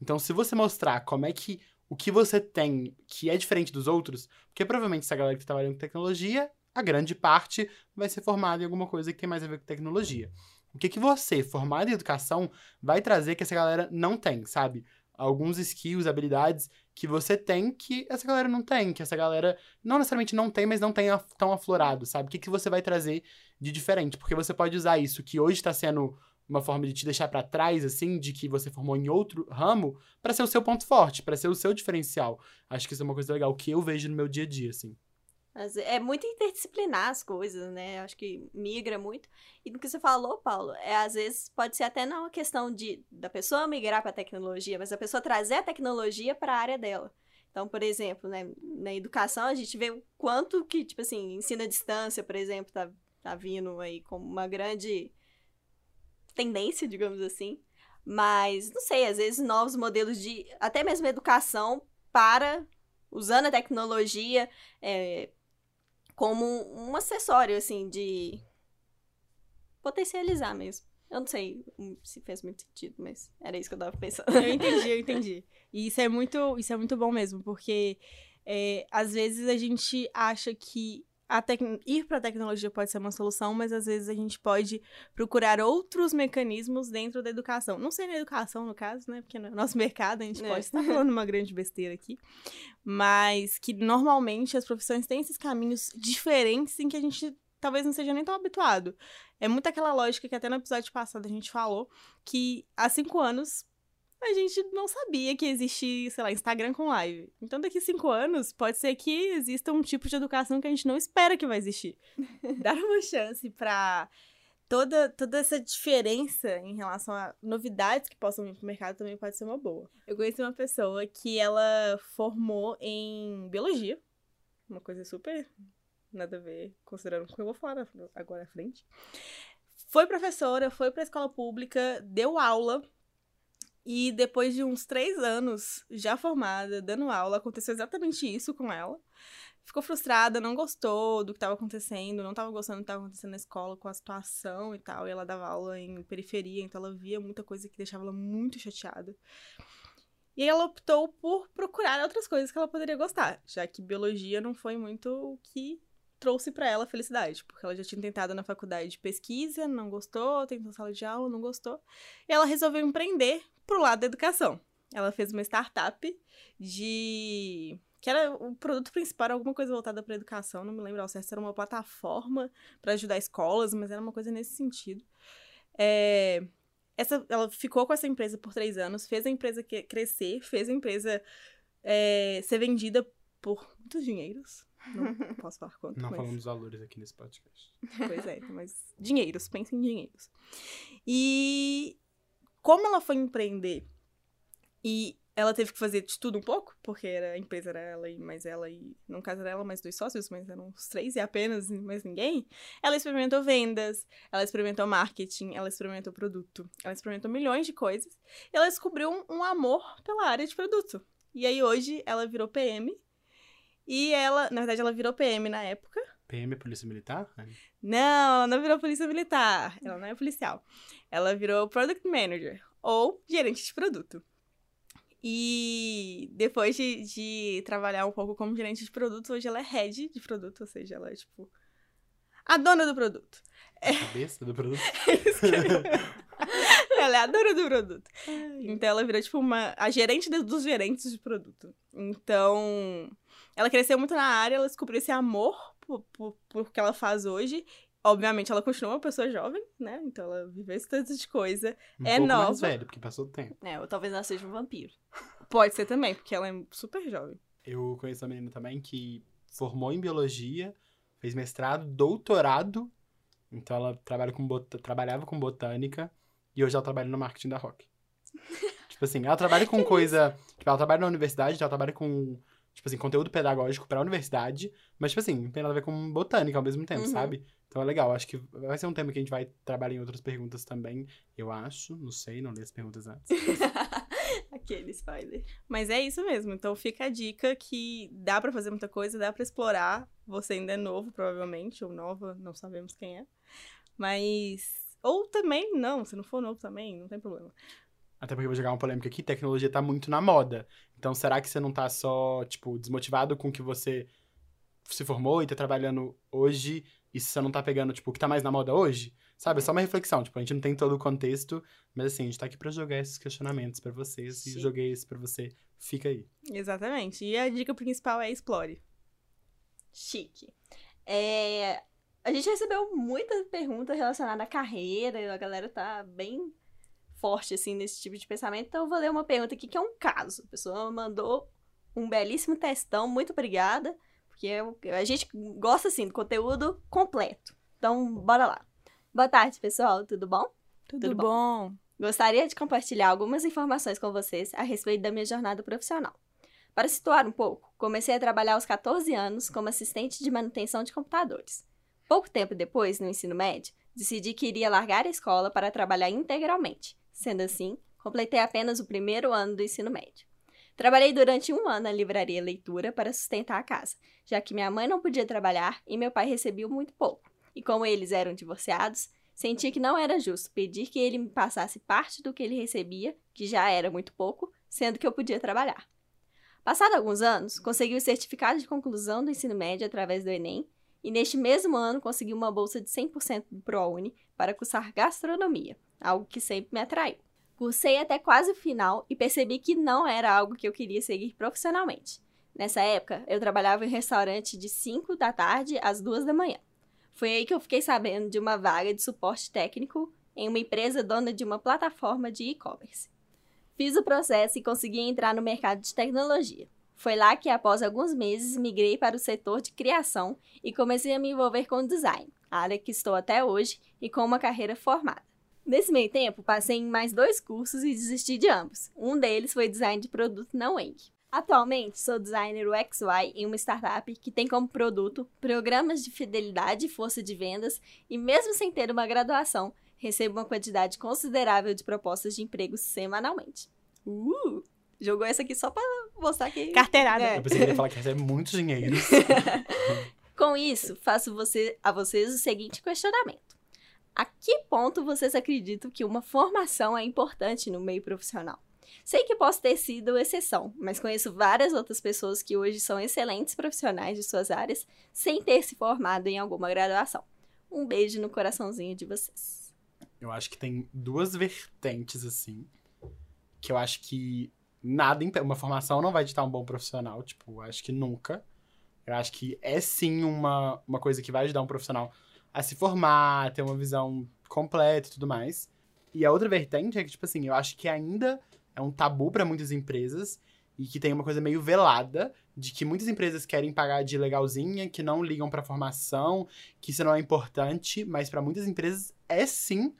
Então, se você mostrar como é que o que você tem que é diferente dos outros, porque provavelmente essa galera que está trabalhando com tecnologia, a grande parte vai ser formada em alguma coisa que tem mais a ver com tecnologia. O que, que você, formado em educação, vai trazer que essa galera não tem, sabe? Alguns skills, habilidades que você tem que essa galera não tem, que essa galera não necessariamente não tem, mas não tem tão aflorado, sabe? O que, que você vai trazer de diferente? Porque você pode usar isso que hoje está sendo uma forma de te deixar para trás, assim, de que você formou em outro ramo, para ser o seu ponto forte, para ser o seu diferencial. Acho que isso é uma coisa legal que eu vejo no meu dia a dia, assim. É muito interdisciplinar as coisas, né? Acho que migra muito. E do que você falou, Paulo, é às vezes pode ser até não uma questão de da pessoa migrar para a tecnologia, mas a pessoa trazer a tecnologia para a área dela. Então, por exemplo, né, na educação a gente vê o quanto que, tipo assim, ensino à distância, por exemplo, tá, tá vindo aí como uma grande tendência, digamos assim. Mas, não sei, às vezes novos modelos de. até mesmo educação para. usando a tecnologia é, como um acessório, assim, de potencializar mesmo. Eu não sei se fez muito sentido, mas era isso que eu tava pensando. Eu entendi, eu entendi. E isso é muito, isso é muito bom mesmo, porque é, às vezes a gente acha que ir para a tecnologia pode ser uma solução, mas às vezes a gente pode procurar outros mecanismos dentro da educação. Não sei na educação, no caso, né? Porque no nosso mercado a gente é. pode estar falando uma grande besteira aqui. Mas que normalmente as profissões têm esses caminhos diferentes em que a gente talvez não seja nem tão habituado. É muito aquela lógica que até no episódio passado a gente falou, que há cinco anos a gente não sabia que existia, sei lá, Instagram com live. Então, daqui cinco anos, pode ser que exista um tipo de educação que a gente não espera que vai existir. Dar uma chance pra toda, toda essa diferença em relação a novidades que possam vir pro mercado também pode ser uma boa. Eu conheci uma pessoa que ela formou em biologia, uma coisa super nada a ver, considerando o que eu vou falar agora à frente. Foi professora, foi pra escola pública, deu aula. E depois de uns três anos já formada, dando aula, aconteceu exatamente isso com ela ficou frustrada, não gostou do que estava acontecendo, não estava gostando do que estava acontecendo na escola com a situação e tal. E ela dava aula em periferia, então ela via muita coisa que deixava ela muito chateada. E ela optou por procurar outras coisas que ela poderia gostar, já que biologia não foi muito o que trouxe para ela felicidade, porque ela já tinha tentado na faculdade de pesquisa, não gostou, tentou sala de aula, não gostou, e ela resolveu empreender pro lado da educação. Ela fez uma startup de que era o produto principal, era alguma coisa voltada para educação, não me lembro ao certo, era uma plataforma para ajudar escolas, mas era uma coisa nesse sentido. É, essa, ela ficou com essa empresa por três anos, fez a empresa crescer, fez a empresa é, ser vendida por muitos dinheiros. Não posso falar quanto. Não mas... falamos valores aqui nesse podcast. Pois é, mas dinheiros, pense em dinheiros. E como ela foi empreender e ela teve que fazer de tudo um pouco, porque era, a empresa era ela e mais ela e, no caso era ela mais dois sócios, mas eram os três e apenas mais ninguém. Ela experimentou vendas, ela experimentou marketing, ela experimentou produto, ela experimentou milhões de coisas. E ela descobriu um, um amor pela área de produto. E aí hoje ela virou PM. E ela, na verdade, ela virou PM na época. PM é Polícia Militar? Não, ela não virou Polícia Militar. Ela não é policial. Ela virou Product Manager ou gerente de produto. E depois de, de trabalhar um pouco como gerente de produto, hoje ela é head de produto, ou seja, ela é tipo a dona do produto. A cabeça do produto? ela é a dona do produto. Então ela virou tipo uma a gerente dos gerentes de produto. Então, ela cresceu muito na área, ela descobriu esse amor por, por, por que ela faz hoje Obviamente, ela continua uma pessoa jovem, né? Então ela viveu esse tanto de coisa. Um é pouco nova. mais velho, porque passou o tempo. É, ou talvez ela seja um vampiro. Pode ser também, porque ela é super jovem. Eu conheço uma menina também que formou em biologia, fez mestrado, doutorado. Então ela trabalha com bot... trabalhava com botânica e hoje ela trabalha no marketing da Rock. tipo assim, ela trabalha com coisa. Tipo, ela trabalha na universidade, então ela trabalha com, tipo assim, conteúdo pedagógico pra universidade, mas, tipo assim, não tem nada a ver com botânica ao mesmo tempo, Uhum. sabe? Então é legal, acho que vai ser um tema que a gente vai trabalhar em outras perguntas também, eu acho. Não sei, não li as perguntas antes. Aquele spoiler. Mas é isso mesmo. Então fica a dica que dá pra fazer muita coisa, dá pra explorar. Você ainda é novo, provavelmente, ou nova, não sabemos quem é. Mas. Ou também, não, se não for novo também, não tem problema. Até porque eu vou jogar uma polêmica aqui, tecnologia tá muito na moda. Então, será que você não tá só, tipo, desmotivado com o que você se formou e tá trabalhando hoje e se você não tá pegando, tipo, o que tá mais na moda hoje? Sabe? É só uma reflexão, tipo, a gente não tem todo o contexto, mas assim, a gente tá aqui pra jogar esses questionamentos pra vocês Sim. e joguei esse pra você. Fica aí. Exatamente. E a dica principal é explore. Chique. É, a gente recebeu muita pergunta relacionada à carreira, e a galera tá bem forte, assim, nesse tipo de pensamento. Então, eu vou ler uma pergunta aqui que é um caso. A pessoa mandou um belíssimo textão, muito obrigada, porque eu- a gente gosta, assim, do conteúdo completo. Então, bora lá. Boa tarde, pessoal, tudo bom? Tudo, Tudo bom? Gostaria de compartilhar algumas informações com vocês a respeito da minha jornada profissional. Para situar um pouco, comecei a trabalhar aos 14 anos como assistente de manutenção de computadores. Pouco tempo depois, no ensino médio, decidi que iria largar a escola para trabalhar integralmente. Sendo assim, completei apenas o primeiro ano do ensino médio. Trabalhei durante um ano na livraria Leitura para sustentar a casa, já que minha mãe não podia trabalhar e meu pai recebia muito pouco. E como eles eram divorciados, Senti que não era justo pedir que ele me passasse parte do que ele recebia, que já era muito pouco, sendo que eu podia trabalhar. Passado alguns anos, consegui o certificado de conclusão do ensino médio através do Enem e neste mesmo ano consegui uma bolsa de 100% do ProUni para cursar gastronomia, algo que sempre me atraiu. Cursei até quase o final e percebi que não era algo que eu queria seguir profissionalmente. Nessa época, eu trabalhava em um restaurante de 5 da tarde às 2 da manhã. Foi aí que eu fiquei sabendo de uma vaga de suporte técnico em uma empresa dona de uma plataforma de e-commerce. Fiz o processo e consegui entrar no mercado de tecnologia. Foi lá que, após alguns meses, migrei para o setor de criação e comecei a me envolver com design, área que estou até hoje e com uma carreira formada. Nesse meio tempo, passei em mais dois cursos e desisti de ambos. Um deles foi design de produto na Weng. Atualmente, sou designer UXY em uma startup que tem como produto programas de fidelidade e força de vendas, e mesmo sem ter uma graduação, recebo uma quantidade considerável de propostas de empregos semanalmente. Uh! Jogou essa aqui só pra mostrar que. Carteirada. É. Eu pensei que ele ia falar que recebe muitos dinheiros. Com isso, faço você, a vocês o seguinte questionamento: A que ponto vocês acreditam que uma formação é importante no meio profissional? Sei que posso ter sido exceção, mas conheço várias outras pessoas que hoje são excelentes profissionais de suas áreas sem ter se formado em alguma graduação. Um beijo no coraçãozinho de vocês. Eu acho que tem duas vertentes, assim. Que eu acho que nada. Uma formação não vai editar um bom profissional. Tipo, acho que nunca. Eu acho que é sim uma, uma coisa que vai ajudar um profissional a se formar, ter uma visão completa e tudo mais. E a outra vertente é que, tipo assim, eu acho que ainda é um tabu para muitas empresas e que tem uma coisa meio velada de que muitas empresas querem pagar de legalzinha, que não ligam pra formação, que isso não é importante, mas para muitas empresas é sim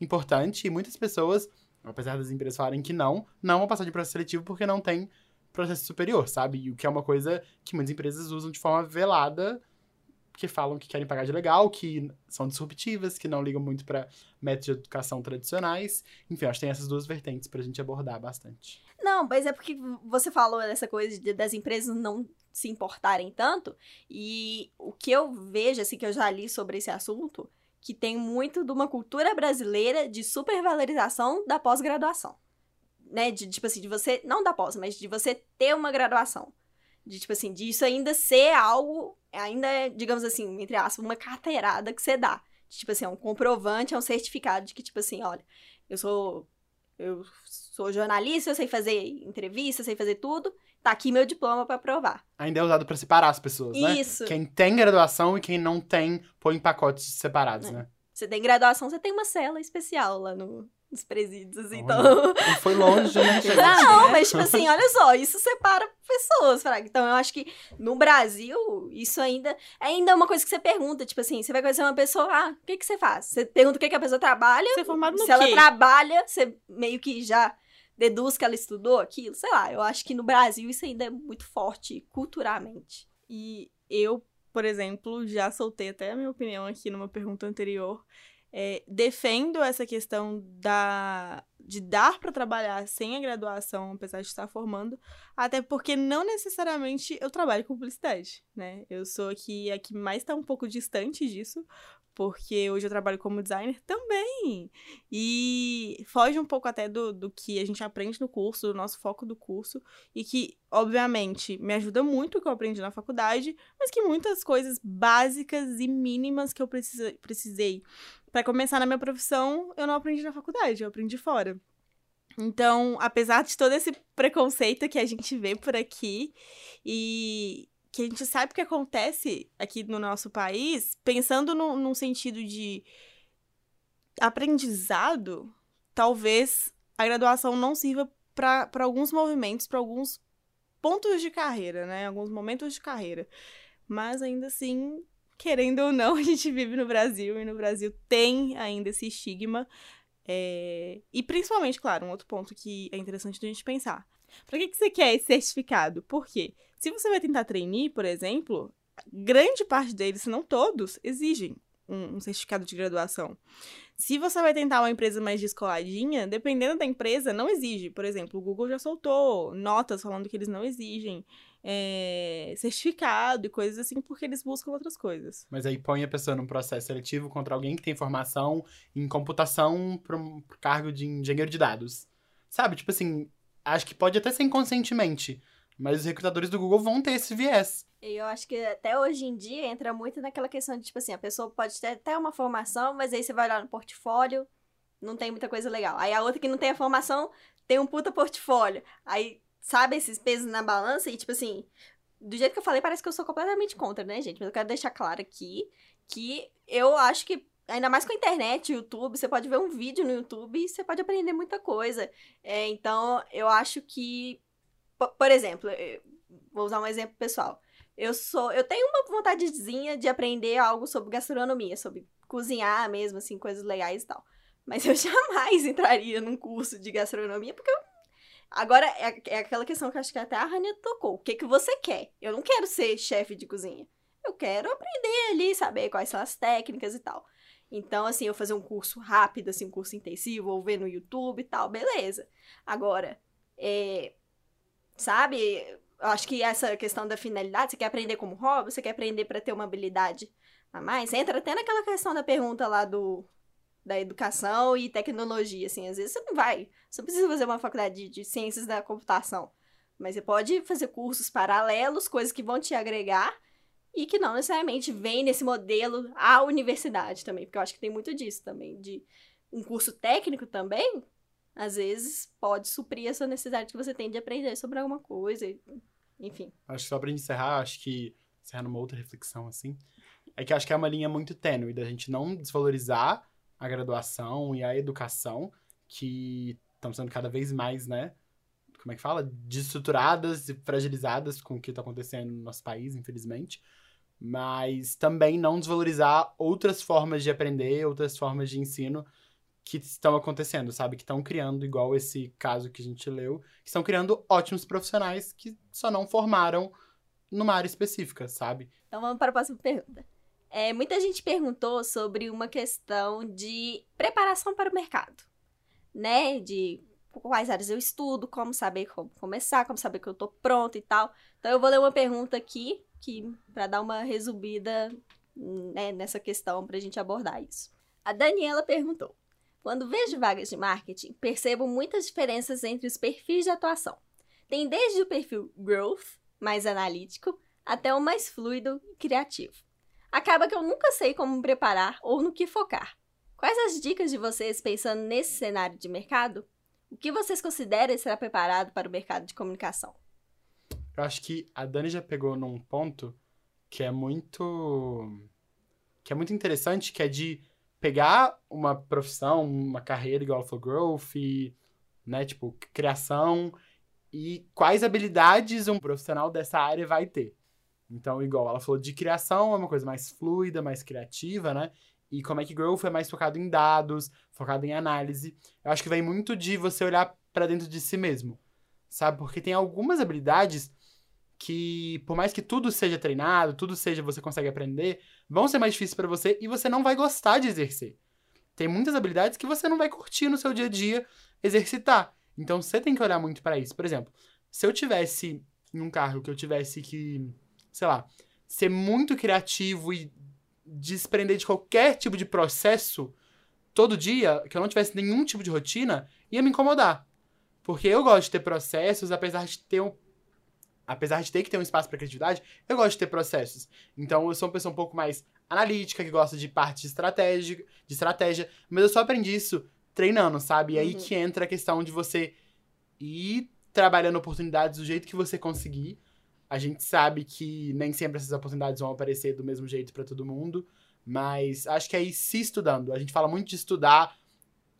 importante e muitas pessoas, apesar das empresas falarem que não, não vão passar de processo seletivo porque não tem processo superior, sabe? E o que é uma coisa que muitas empresas usam de forma velada, que falam que querem pagar de legal, que são disruptivas, que não ligam muito para métodos de educação tradicionais. Enfim, acho que tem essas duas vertentes pra gente abordar bastante. Não, mas é porque você falou dessa coisa de- das empresas não se importarem tanto, e o que eu vejo, assim, que eu já li sobre esse assunto, que tem muito de uma cultura brasileira de supervalorização da pós-graduação. Né? De, tipo assim, de você, não da pós, mas de você ter uma graduação. De, tipo assim, de isso ainda ser algo, ainda, é, digamos assim, entre aspas, uma carteirada que você dá. De, tipo assim, é um comprovante, é um certificado de que, tipo assim, olha, eu sou eu sou jornalista, eu sei fazer entrevista, eu sei fazer tudo. Tá aqui meu diploma pra provar. Ainda é usado pra separar as pessoas, né? Isso. Quem tem graduação e quem não tem, põe em pacotes separados, É. né? Você tem graduação, você tem uma cela especial lá no, nos presídios, assim, então. Olha, E foi longe, né? gente? Não, mas tipo assim, olha só, isso separa pessoas, fraga. Então eu acho que no Brasil, isso ainda ainda é uma coisa que você pergunta, tipo assim, você vai conhecer uma pessoa, ah, o que que você faz? Você pergunta o que que a pessoa trabalha, Você é formado no se ela quê? trabalha, você meio que já deduz que ela estudou aquilo, sei lá. Eu acho que no Brasil isso ainda é muito forte culturalmente. E eu, por exemplo, já soltei até a minha opinião aqui numa pergunta anterior. É, defendo essa questão da de dar para trabalhar sem a graduação, apesar de estar formando, até porque não necessariamente eu trabalho com publicidade, né? Eu sou aqui a que mais está um pouco distante disso, porque hoje eu trabalho como designer também. E foge um pouco até do, do que a gente aprende no curso, do nosso foco do curso, e que, obviamente, me ajuda muito o que eu aprendi na faculdade, mas que muitas coisas básicas e mínimas que eu precisa, precisei para começar na minha profissão, eu não aprendi na faculdade, eu aprendi fora. Então, apesar de todo esse preconceito que a gente vê por aqui e que a gente sabe o que acontece aqui no nosso país, pensando no, num sentido de aprendizado, talvez a graduação não sirva para alguns movimentos, para alguns pontos de carreira, né? Alguns momentos de carreira. Mas ainda assim, querendo ou não, a gente vive no Brasil e no Brasil tem ainda esse estigma. É, E principalmente, claro, um outro ponto que é interessante da gente pensar. Pra que, que você quer esse certificado? Por quê? Se você vai tentar trainee, por exemplo, grande parte deles, se não todos, exigem um certificado de graduação. Se você vai tentar uma empresa mais descoladinha, dependendo da empresa, não exige. Por exemplo, o Google já soltou notas falando que eles não exigem é, certificado e coisas assim, porque eles buscam outras coisas. Mas aí põe a pessoa num processo seletivo contra alguém que tem formação em computação para um cargo de engenheiro de dados. Sabe? Tipo assim, acho que pode até ser inconscientemente, mas os recrutadores do Google vão ter esse viés. E eu acho que até hoje em dia entra muito naquela questão de, tipo assim, a pessoa pode ter até uma formação, mas aí você vai olhar no portfólio, não tem muita coisa legal. Aí a outra que não tem a formação tem um puta portfólio. Aí, sabe, esses pesos na balança e, tipo assim, do jeito que eu falei, parece que eu sou completamente contra, né, gente? Mas eu quero deixar claro aqui que eu acho que Ainda mais com a internet, YouTube, você pode ver um vídeo no YouTube e você pode aprender muita coisa. É, então, eu acho que, po- por exemplo, vou usar um exemplo pessoal. eu sou. Eu tenho uma vontadezinha de aprender algo sobre gastronomia, sobre cozinhar mesmo, assim, coisas legais e tal. Mas eu jamais entraria num curso de gastronomia, porque eu Agora, é, é, aquela questão que acho que até a Rania tocou. O que, que você quer? Eu não quero ser chefe de cozinha. Eu quero aprender ali, saber quais são as técnicas e tal. Então, assim, eu fazer um curso rápido, assim, um curso intensivo, ou ver no YouTube e tal, beleza. Agora, é, sabe, eu acho que essa questão da finalidade, você quer aprender como hobby, você quer aprender para ter uma habilidade a mais, entra até naquela questão da pergunta lá do da educação e tecnologia, assim, às vezes você não vai, você precisa fazer uma faculdade de, de ciências da computação, mas você pode fazer cursos paralelos, coisas que vão te agregar e que não necessariamente vem nesse modelo a universidade também, porque eu acho que tem muito disso também, de um curso técnico também, às vezes pode suprir essa necessidade que você tem de aprender sobre alguma coisa, enfim. Acho que só pra encerrar, acho que encerrar numa outra reflexão, assim, é que acho que é uma linha muito tênue da gente não desvalorizar a graduação e a educação, que estão sendo cada vez mais, né? Como é que fala? Destruturadas e fragilizadas com o que está acontecendo no nosso país, infelizmente. Mas também não desvalorizar outras formas de aprender, outras formas de ensino que estão acontecendo, sabe? Que estão criando, igual esse caso que a gente leu, que estão criando ótimos profissionais que só não formaram numa área específica, sabe? Então vamos para a próxima pergunta. É, muita gente perguntou sobre uma questão de preparação para o mercado, né? De quais áreas eu estudo, como saber como começar, como saber que eu tô pronto e tal. Então eu vou ler uma pergunta aqui que para dar uma resumida né, nessa questão para a gente abordar isso. A Daniela perguntou: quando vejo vagas de marketing, percebo muitas diferenças entre os perfis de atuação. Tem desde o perfil growth, mais analítico, até o mais fluido e criativo acaba que eu nunca sei como me preparar ou no que focar. Quais as dicas de vocês pensando nesse cenário de mercado? O que vocês consideram estar preparado para o mercado de comunicação? Eu acho que a Dani já pegou num ponto que é muito que é muito interessante, que é de pegar uma profissão, uma carreira igual for growth, e, né, tipo, criação e quais habilidades um profissional dessa área vai ter. Então, igual, ela falou de criação, é uma coisa mais fluida, mais criativa, né? E como é que growth é mais focado em dados, focado em análise. Eu acho que vem muito de você olhar para dentro de si mesmo, sabe? Porque tem algumas habilidades que, por mais que tudo seja treinado, tudo seja você consegue aprender, vão ser mais difíceis para você e você não vai gostar de exercer. Tem muitas habilidades que você não vai curtir no seu dia a dia exercitar. Então você tem que olhar muito para isso. Por exemplo, se eu tivesse em um carro que eu tivesse que sei lá, ser muito criativo e desprender de qualquer tipo de processo todo dia, que eu não tivesse nenhum tipo de rotina, ia me incomodar. Porque eu gosto de ter processos, apesar de ter um, apesar de ter que ter um espaço para criatividade, eu gosto de ter processos. Então eu sou uma pessoa um pouco mais analítica, que gosta de parte de estratégia, de estratégia, mas eu só aprendi isso treinando, sabe? E aí uhum. que entra a questão de você ir trabalhando oportunidades do jeito que você conseguir, a gente sabe que nem sempre essas oportunidades vão aparecer do mesmo jeito para todo mundo, mas acho que é ir se estudando. A gente fala muito de estudar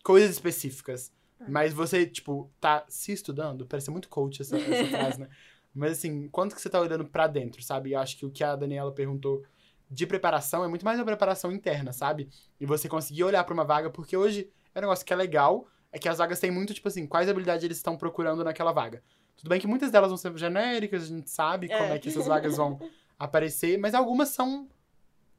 coisas específicas, é. mas você, tipo, tá se estudando, parece muito coach essa, essa frase, né? Mas assim, quanto que você tá olhando para dentro, sabe? Eu acho que o que a Daniela perguntou de preparação é muito mais uma preparação interna, sabe? E você conseguir olhar para uma vaga, porque hoje é um negócio que é legal, é que as vagas têm muito, tipo assim, quais habilidades eles estão procurando naquela vaga. Tudo bem que muitas delas vão ser genéricas, a gente sabe como é, é que essas vagas vão aparecer, mas algumas são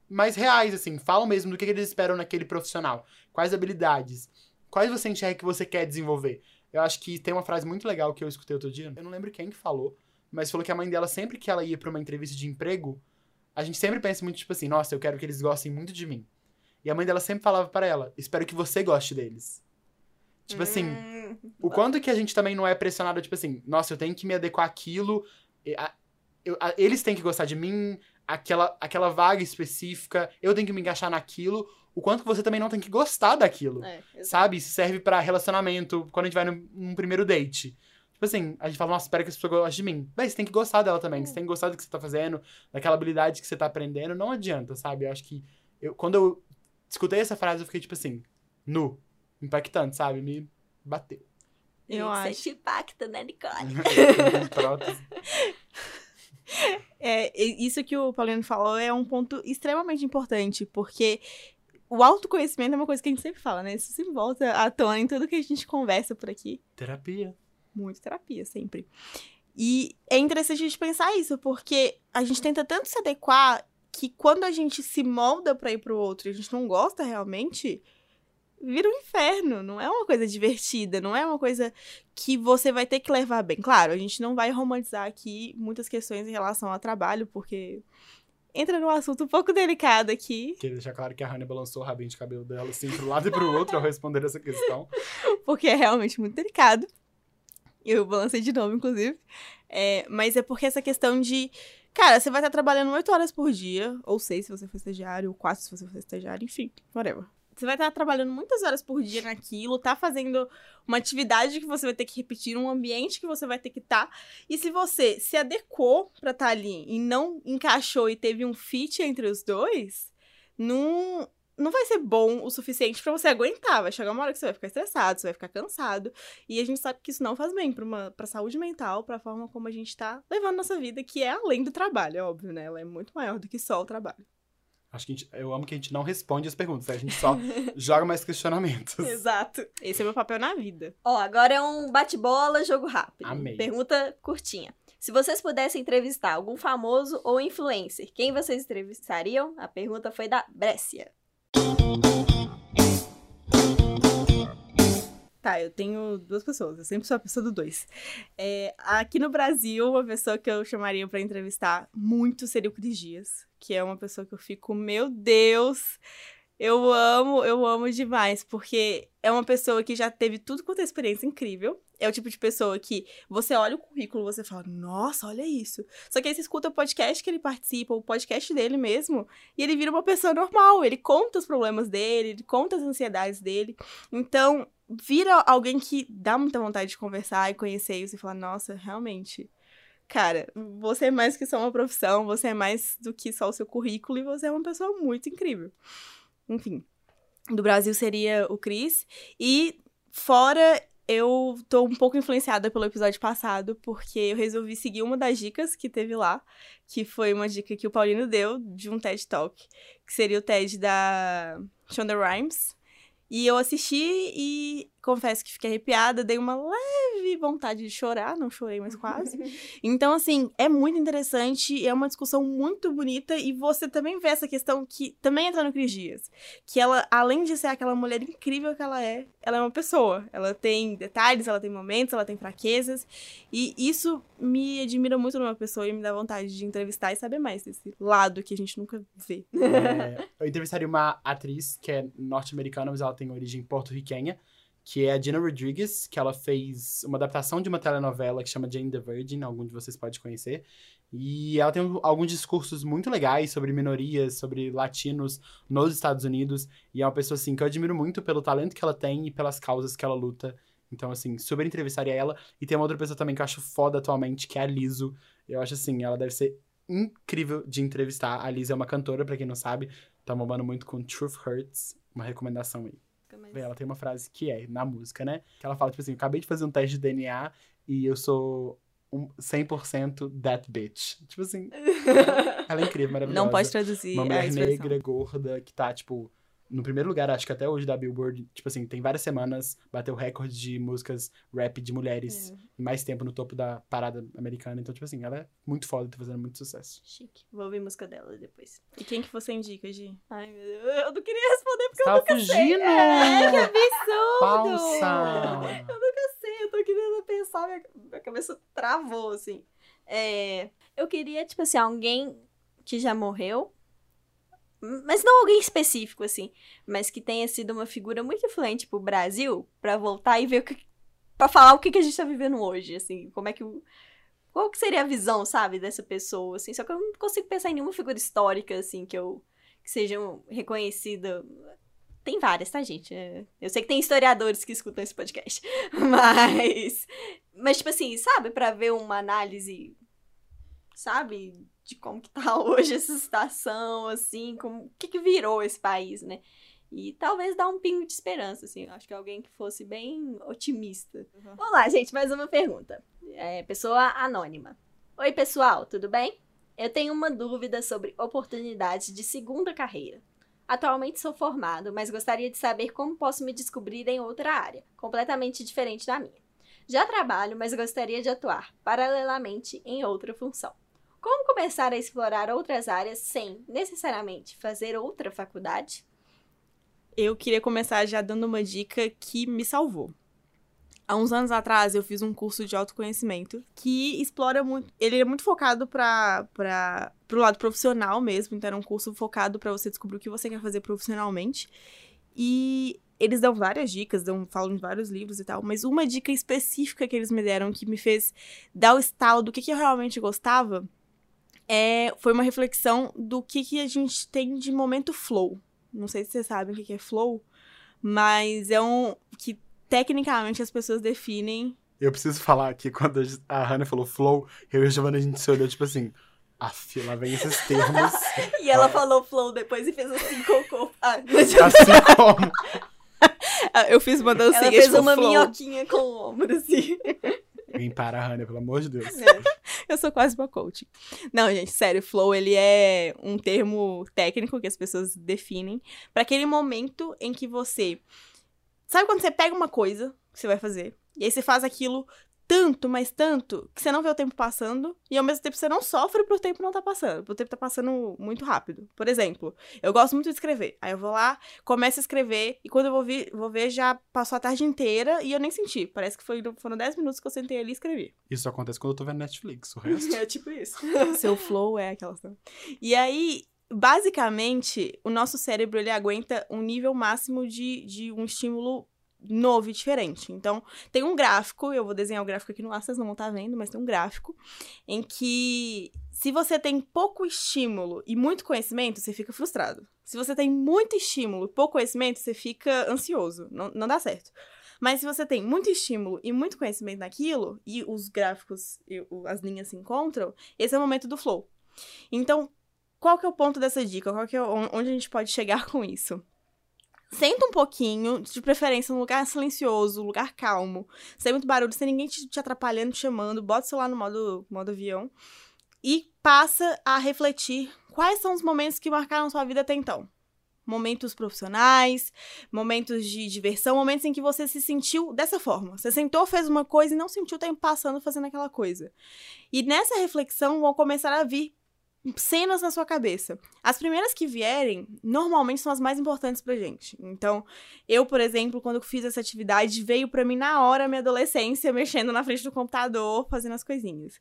mais reais, assim, falam mesmo do que eles esperam naquele profissional. Quais habilidades, quais você enxerga que você quer desenvolver. Eu acho que tem uma frase muito legal que eu escutei outro dia, eu não lembro quem que falou, mas falou que a mãe dela, sempre que ela ia para uma entrevista de emprego, a gente sempre pensa muito, tipo assim, nossa, eu quero que eles gostem muito de mim. E a mãe dela sempre falava para ela, espero que você goste deles. Tipo assim, hum, o quanto que a gente também não é pressionado, tipo assim, nossa, eu tenho que me adequar àquilo, a, eu, a, eles têm que gostar de mim, aquela, aquela vaga específica, eu tenho que me encaixar naquilo, o quanto que você também não tem que gostar daquilo, é, sabe? Isso serve para relacionamento, quando a gente vai num, num, primeiro date. Tipo assim, a gente fala, nossa, espero que essa pessoa goste de mim. Bem, você tem que gostar dela também, você tem que gostar do que você tá fazendo, daquela habilidade que você tá aprendendo, não adianta, sabe? Eu acho que, eu, quando eu escutei essa frase, eu fiquei tipo assim, nu, impactante, sabe? Me bateu. Eu acho. Você te impacta, né, Nicole? É, isso que o Paulino falou é um ponto extremamente importante, porque o autoconhecimento é uma coisa que a gente sempre fala, né? Isso se volta à tona em tudo que a gente conversa por aqui. Terapia. Muito terapia, sempre. E é interessante a gente pensar isso, porque a gente tenta tanto se adequar que quando a gente se molda pra ir pro outro e a gente não gosta realmente, vira um inferno. Não é uma coisa divertida, não é uma coisa que você vai ter que levar bem. Claro, a gente não vai romantizar aqui muitas questões em relação ao trabalho, porque entra num assunto um pouco delicado aqui, Queria deixar claro que a Hannah balançou o rabinho de cabelo dela assim pro lado e pro outro ao responder essa questão. porque é realmente muito delicado. Eu balancei de novo, inclusive. É, mas é porque essa questão de. Cara, você vai estar trabalhando 8 horas por dia, ou 6 se você for estagiário, ou 4 se você for estagiário, enfim, whatever. Você vai estar trabalhando muitas horas por dia naquilo, tá fazendo uma atividade que você vai ter que repetir, um ambiente que você vai ter que estar. E se você se adequou pra estar ali e não encaixou e teve um fit entre os dois, não, não vai ser bom o suficiente pra você aguentar. Vai chegar uma hora que você vai ficar estressado, você vai ficar cansado. E a gente sabe que isso não faz bem uma, pra saúde mental, pra forma como a gente tá levando nossa vida, que é além do trabalho, é óbvio, né? Ela é muito maior do que só o trabalho. Acho que a gente- eu amo que a gente não responde as perguntas, né? a gente só joga mais questionamentos. Exato. Esse é o meu papel na vida. Ó, agora é um bate-bola, jogo rápido. Amei. Pergunta curtinha. Se vocês pudessem entrevistar algum famoso ou influencer, quem vocês entrevistariam? A pergunta foi da Brescia. Tá, eu tenho duas pessoas. Eu sempre sou a pessoa do dois. É, aqui no Brasil, uma pessoa que eu chamaria pra entrevistar muito seria o Cris Dias, que é uma pessoa que eu fico, meu Deus, eu amo, eu amo demais, porque é uma pessoa que já teve tudo quanto é experiência incrível. É o tipo de pessoa que você olha o currículo, você fala, nossa, olha isso. Só que aí você escuta o podcast que ele participa, o podcast dele mesmo, e ele vira uma pessoa normal. Ele conta os problemas dele, ele conta as ansiedades dele. Então, vira alguém que dá muita vontade de conversar e conhecer e falar, nossa, realmente. Cara, você é mais que só uma profissão, você é mais do que só o seu currículo e você é uma pessoa muito incrível. Enfim, do Brasil seria o Cris. E fora, eu tô um pouco influenciada pelo episódio passado, porque eu resolvi seguir uma das dicas que teve lá, que foi uma dica que o Paulino deu de um TED Talk, que seria o TED da Shonda Rhimes. E eu assisti e confesso que fiquei arrepiada, dei uma leve vontade de chorar, não chorei, mas quase. Então, assim, é muito interessante, é uma discussão muito bonita e você também vê essa questão que também entra no Cris Dias. Que ela, além de ser aquela mulher incrível que ela é, ela é uma pessoa. Ela tem detalhes, ela tem momentos, ela tem fraquezas. E isso me admira muito numa pessoa e me dá vontade de entrevistar e saber mais desse lado que a gente nunca vê. É, eu entrevistaria uma atriz que é norte-americana, mas ela tem origem porto-riquenha, que é a Gina Rodriguez, que ela fez uma adaptação de uma telenovela que chama Jane the Virgin, algum de vocês pode conhecer. E ela tem alguns discursos muito legais sobre minorias, sobre latinos nos Estados Unidos. E é uma pessoa, assim, que eu admiro muito pelo talento que ela tem e pelas causas que ela luta. Então, assim, super entrevistaria ela. E tem uma outra pessoa também que eu acho foda atualmente, que é a Liso. Eu acho, assim, ela deve ser incrível de entrevistar. A Liz é uma cantora, pra quem não sabe, tá bombando muito com Truth Hurts, uma recomendação aí. Bem, Ela tem uma frase que é, na música, né? Que ela fala, tipo assim, eu acabei de fazer um teste de DNA e eu sou um 100% that bitch. Tipo assim, ela é incrível, maravilhosa. Não pode traduzir Uma mulher negra, gorda, que tá, tipo, no primeiro lugar, acho que até hoje da Billboard, tipo assim, tem várias semanas, bateu recorde de músicas rap de mulheres e mais tempo no topo da parada americana. Então, tipo assim, ela é muito foda, tá fazendo muito sucesso. Chique. Vou ouvir música dela depois. E quem que você indica, Gi? Ai, meu Deus. Eu não queria responder porque Você tava fugindo! É, que absurdo! Falsa! Eu nunca sei, eu tô querendo pensar, minha, minha cabeça travou, assim. É, eu queria, tipo assim, alguém que já morreu, mas não alguém específico, assim, mas que tenha sido uma figura muito influente pro Brasil, pra voltar e ver o que. pra falar o que, que a gente tá vivendo hoje, assim, como é que. Qual que seria a visão, sabe, dessa pessoa, assim, só que eu não consigo pensar em nenhuma figura histórica, assim, que eu. que sejam reconhecida. Tem várias, tá, gente? É, Eu sei que tem historiadores que escutam esse podcast. Mas. Mas, tipo assim, sabe? Pra ver uma análise. Sabe? De como que tá hoje essa situação, assim. Como, o que que virou esse país, né? E talvez dar um pingo de esperança, assim. Acho que alguém que fosse bem otimista. Uhum. Vamos lá, gente. Mais uma pergunta. É, pessoa anônima. Oi, pessoal, tudo bem? Eu tenho uma dúvida sobre oportunidades de segunda carreira. Atualmente sou formado, mas gostaria de saber como posso me descobrir em outra área, completamente diferente da minha. Já trabalho, mas gostaria de atuar, paralelamente, em outra função. Como começar a explorar outras áreas sem, necessariamente, fazer outra faculdade? Eu queria começar já dando uma dica que me salvou. Há uns anos atrás eu fiz um curso de autoconhecimento que explora muito. Ele é muito focado para para o lado profissional mesmo, então era um curso focado para você descobrir o que você quer fazer profissionalmente. E eles dão várias dicas, dão, falam em vários livros e tal, mas uma dica específica que eles me deram que me fez dar o estalo do que, que eu realmente gostava é, foi uma reflexão do que, que a gente tem de momento flow. Não sei se vocês sabem o que, que é flow, mas é um que tecnicamente as pessoas definem. Eu preciso falar que quando a Hannah falou flow, eu e a Giovanna a gente se olhou tipo assim. Aff, lá vem esses termos. e ela falou flow depois e fez assim corpo. Ah, assim como. eu fiz uma dancinha. Ela fez uma flow. minhoquinha com o ombro, assim. Vem para a Hannah, pelo amor de Deus. É. Eu sou quase uma coach. Não, gente, sério, flow, ele é um termo técnico que as pessoas definem para aquele momento em que você Sabe quando você pega uma coisa que você vai fazer, e aí você faz aquilo tanto, mas tanto, que você não vê o tempo passando, e ao mesmo tempo você não sofre pro tempo não tá passando, pro tempo tá passando muito rápido. Por exemplo, eu gosto muito de escrever. Aí eu vou lá, começo a escrever, e quando eu vou, vir, vou ver, já passou a tarde inteira e eu nem senti. Parece que foi, foram 10 minutos que eu sentei ali e escrevi. Isso acontece quando eu tô vendo Netflix, o resto. é tipo isso. Seu flow é aquela. E aí, basicamente, o nosso cérebro ele aguenta um nível máximo de, de um estímulo novo e diferente. Então, tem um gráfico, eu vou desenhar o gráfico aqui no ar, vocês não vão estar tá vendo, mas tem um gráfico em que se você tem pouco estímulo e muito conhecimento, você fica frustrado. Se você tem muito estímulo e pouco conhecimento, você fica ansioso. Não, não dá certo. Mas se você tem muito estímulo e muito conhecimento naquilo, e os gráficos as linhas se encontram, esse é o momento do flow. Então, qual que é o ponto dessa dica? Qual que é onde a gente pode chegar com isso? Senta um pouquinho, de preferência num lugar silencioso, lugar calmo, sem muito barulho, sem ninguém te, te atrapalhando, te chamando, bota o celular no modo, modo avião e passa a refletir quais são os momentos que marcaram sua vida até então. Momentos profissionais, momentos de diversão, momentos em que você se sentiu dessa forma. Você sentou, fez uma coisa e não sentiu o tempo passando fazendo aquela coisa. E nessa reflexão vão começar a vir cenas na sua cabeça. As primeiras que vierem, normalmente são as mais importantes pra gente. Então, eu, por exemplo, quando fiz essa atividade, veio para mim na hora minha adolescência, mexendo na frente do computador, fazendo as coisinhas.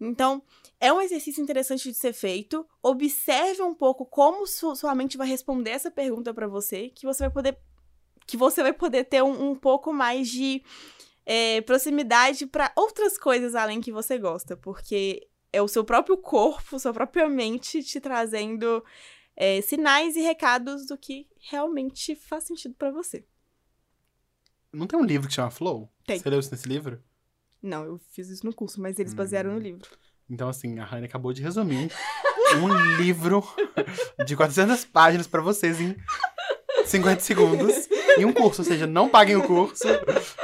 Então, é um exercício interessante de ser feito. Observe um pouco como sua mente vai responder essa pergunta para você, que você vai poder que você vai poder ter um, um pouco mais de é, proximidade para outras coisas além que você gosta, porque é o seu próprio corpo, sua própria mente te trazendo é, sinais e recados do que realmente faz sentido para você. Não tem um livro que chama Flow? Tem. Você leu isso nesse livro? Não, eu fiz isso no curso, mas eles basearam hum. no livro. Então, assim, a Raine acabou de resumir um livro de 400 páginas para vocês em 50 segundos em um curso, ou seja, não paguem o curso.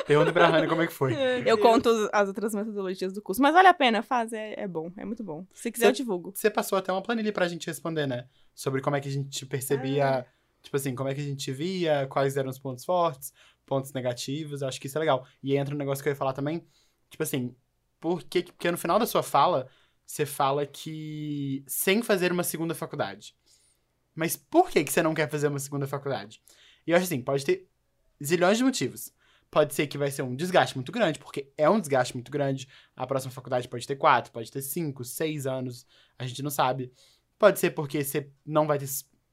Pergunta pra Hannah como é que foi. Eu conto as outras metodologias do curso, mas vale a pena, faz, é, é bom, é muito bom. Se quiser, Cê, eu divulgo. Você passou até uma planilha pra gente responder, né? Sobre como é que a gente percebia, ah. tipo assim, como é que a gente via, quais eram os pontos fortes, pontos negativos, acho que isso é legal. E entra um negócio que eu ia falar também, tipo assim, porque, porque no final da sua fala, você fala que sem fazer uma segunda faculdade. Mas por que, que você não quer fazer uma segunda faculdade? E eu acho assim, pode ter zilhões de motivos. Pode ser que vai ser um desgaste muito grande, porque é um desgaste muito grande. A próxima faculdade pode ter quatro, pode ter cinco, seis anos, a gente não sabe. Pode ser porque você não vai ter